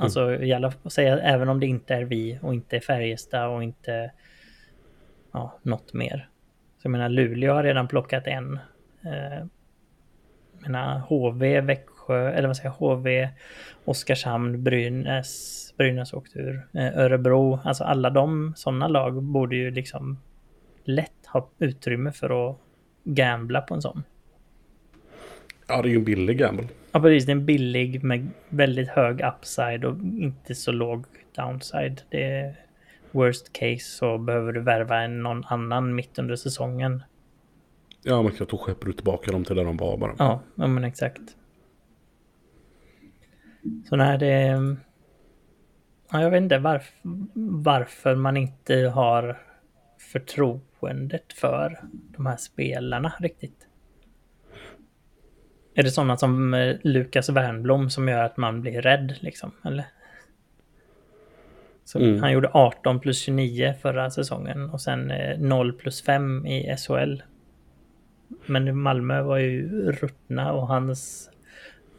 Alltså, i alla, säga, även om det inte är vi och inte är Färjestad och inte ja, något mer. Så jag menar, Luleå har redan plockat en. Eh, menar, HV, Växjö, eller vad säger jag, HV, Oskarshamn, Brynäs, Brynäs åkte ur, eh, Örebro, alltså alla de sådana lag borde ju liksom lätt ha utrymme för att gambla på en sån. Ja, det är ju en billig gamble. Ja, precis. Det är en billig med väldigt hög upside och inte så låg downside. Det är worst case så behöver du värva en någon annan mitt under säsongen. Ja, man kan då skeppar du tillbaka dem till där de var bara. Ja, ja men exakt. Så nej, det... Ja, jag vet inte varf varför man inte har förtroendet för de här spelarna riktigt. Är det sådana som eh, Lukas Wernblom som gör att man blir rädd liksom, eller? Mm. Han gjorde 18 plus 29 förra säsongen och sen eh, 0 plus 5 i SHL. Men Malmö var ju ruttna och hans,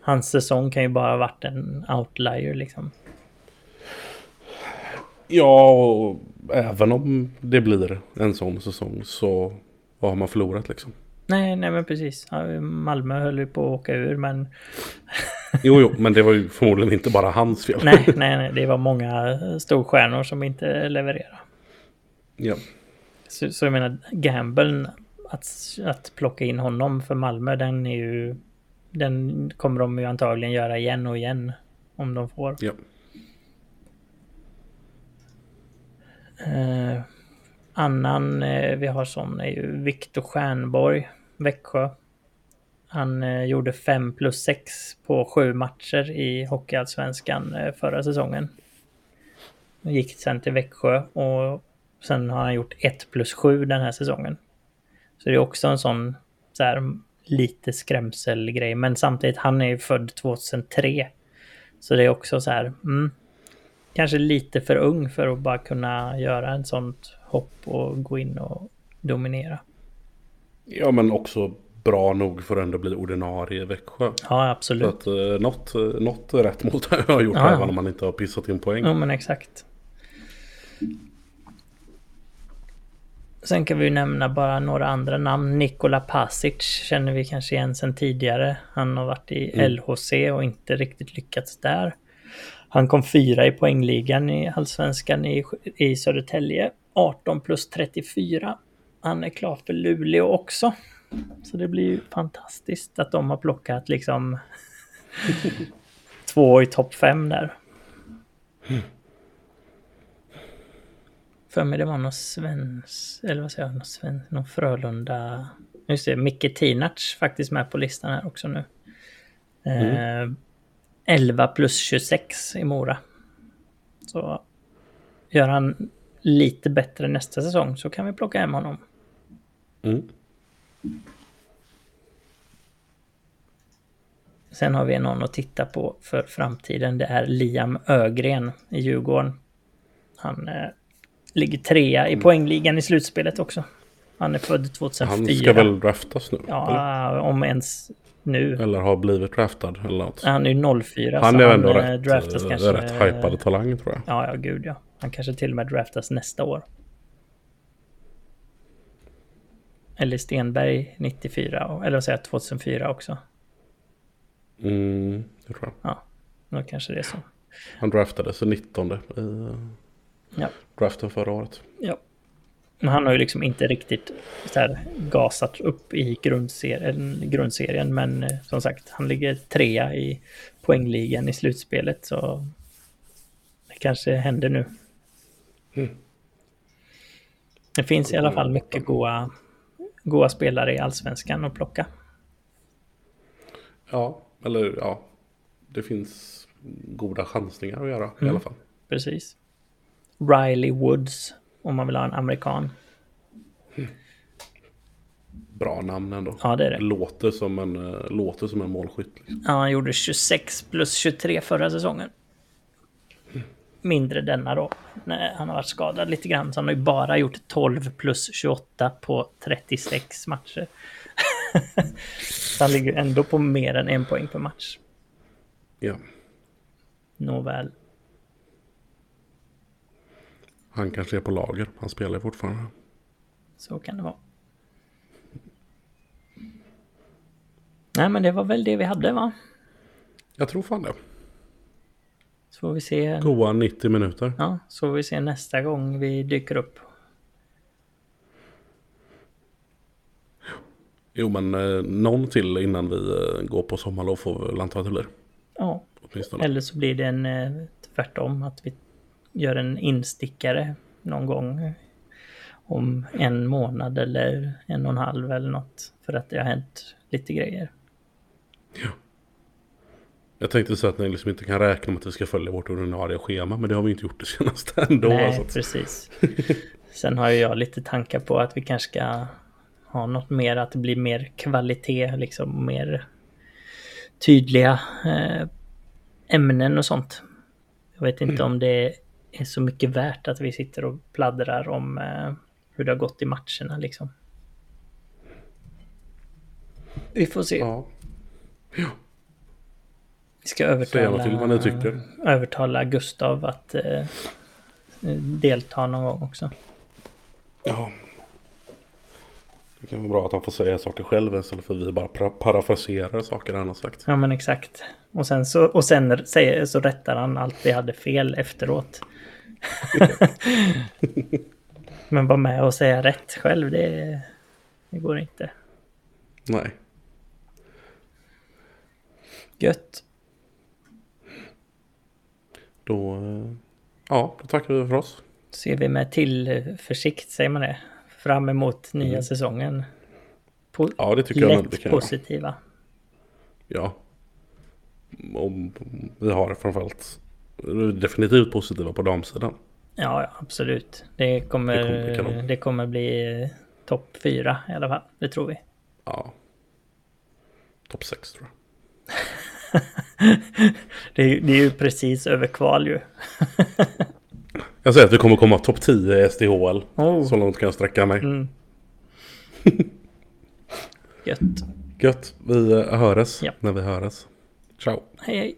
hans säsong kan ju bara ha varit en outlier liksom. Ja, och även om det blir en sån säsong så vad har man förlorat liksom? Nej, nej men precis. Malmö höll ju på att åka ur men Jo, jo, men det var ju förmodligen inte bara hans fel. nej, nej, nej, det var många storstjärnor som inte levererade. Ja. Så, så jag menar, gamblen att, att plocka in honom för Malmö, den är ju... Den kommer de ju antagligen göra igen och igen. Om de får. ja. Eh, annan eh, vi har sån är ju Viktor Stjernborg, Växjö. Han eh, gjorde 5 plus 6 på sju matcher i Hockeyallsvenskan eh, förra säsongen. Gick sen till Växjö och sen har han gjort 1 plus 7 den här säsongen. Så det är också en sån så här, lite skrämselgrej. Men samtidigt, han är ju född 2003. Så det är också så här, mm, kanske lite för ung för att bara kunna göra en sånt hopp och gå in och dominera ja, men också bra nog för att ändå bli ordinarie i Växjö. Ja, Så absolut. att eh, något, eh, något rätt mot har jag gjort Ja, även om man inte har pissat in poäng. Ja, men exakt. Sen kan vi ju nämna bara några andra namn. Nikola Pasic känner vi kanske igen sedan tidigare. Han har varit i Mm. LHC och inte riktigt lyckats där. Han kom fyra i poängligan i Allsvenskan i, i Södertälje. 18 plus 34. Han är klar för Luleå också. Så det blir ju fantastiskt att de har plockat liksom två i topp fem där. För mig det var någon svensk eller vad säger jag, någon, svensk, någon Frölunda. Just det, Micke Tinac faktiskt med på listan här också nu. Eh, 11 plus 26 i Mora. Så gör han lite bättre nästa säsong så kan vi plocka hem honom. Mm. Sen har vi någon att titta på för framtiden. Det är Liam Ögren i Djurgården. Han eh, ligger trea i poängligan i slutspelet också. Han är född 2004. Han ska väl draftas nu? eller? Ja, om ens nu. Eller har blivit draftad eller något. Han är ju 04. Han är ändå eh, rätt, draftas eh, kanske- rätt hypad talang tror jag. Ja, ja, gud ja. Han kanske till och med draftas nästa år. Eller Stenberg 94, och- eller vad säger jag, 2004 också. Mm, det tror jag. Ja, då kanske det är så. Han draftades 19 i Ja. draften förra året. Ja. Men han har ju liksom inte riktigt så här gasat upp i grundserien, grundserien. Men eh, som sagt, han ligger trea i poängligan i slutspelet. Så det kanske händer nu. Mm. Det finns i alla fall mycket goa, goa spelare i allsvenskan att plocka. Ja, eller ja. Det finns goda chansningar att göra i Mm. alla fall. Precis. Riley Woods, om man vill ha en amerikan. Bra namn ändå. Ja, det är det. Låter som en, eh, låter som en målskytt. Liksom. Ja, han gjorde 26 plus 23 förra säsongen. Mindre denna då. Nej, han har varit skadad lite grann. Så han har ju bara gjort 12 plus 28 på 36 matcher. så han ligger ändå på mer än en poäng per match. Ja. Nåväl. Han kanske är på lager. Han spelar fortfarande. Så kan det vara. Nej, men det var väl det vi hade va? Jag tror fan det. Så får vi se. Goa 90 minuter. Ja, så får vi se nästa gång vi dyker upp. Jo men eh, någon till innan vi eh, går på sommarlov får vi anta att det blir. Ja, Åtminstone. Eller så blir det en eh, tvärtom, att vi gör en instickare någon gång om en månad eller en och en halv eller något. För att det har hänt lite grejer. Jag tänkte säga att ni liksom inte kan räkna med att vi ska följa vårt ordinarie schema. Men det har vi inte gjort det senaste ändå. Nej, så att, precis. Sen har ju jag lite tankar på att vi kanske ska ha något mer, att det blir mer kvalitet, liksom mer tydliga eh, ämnen och sånt. Jag vet inte om det är så mycket värt att vi sitter och pladdrar om eh, hur det har gått i matcherna liksom. Vi får se. ja. Vi ska gärna till vad ni övertala, tycker. övertala Gustav att eh, delta någon gång också. ja. Det kan vara bra att han får säga saker själv istället för att vi bara pra- parafraserar saker han har sagt. Ja men exakt. Och sen så, och sen säger, så rättar han allt vi hade fel efteråt. men vara med och säga rätt själv, det, det går inte. Nej. Gött. Då, eh, ja, då tackar vi för oss. Ser vi med tillförsikt, säger man det, fram emot nya Mm. säsongen. Po- Ja, det tycker jag lätt kan göra. positiva. Ja. Om vi har framförallt definitivt positiva på damsidan. Ja, absolut. Det kommer, Det kommer bli kanon. det kommer bli eh, topp fyra i alla fall. Det tror vi. Ja. Topp 6 tror jag. Det är, det är ju precis över kval ju. Jag säger att vi kommer komma topp 10 i SDHL. Oh. Så långt kan jag sträcka mig. Mm. Gött. Gött. Vi eh, höres Ja. när vi höres. Ciao. Hej hej.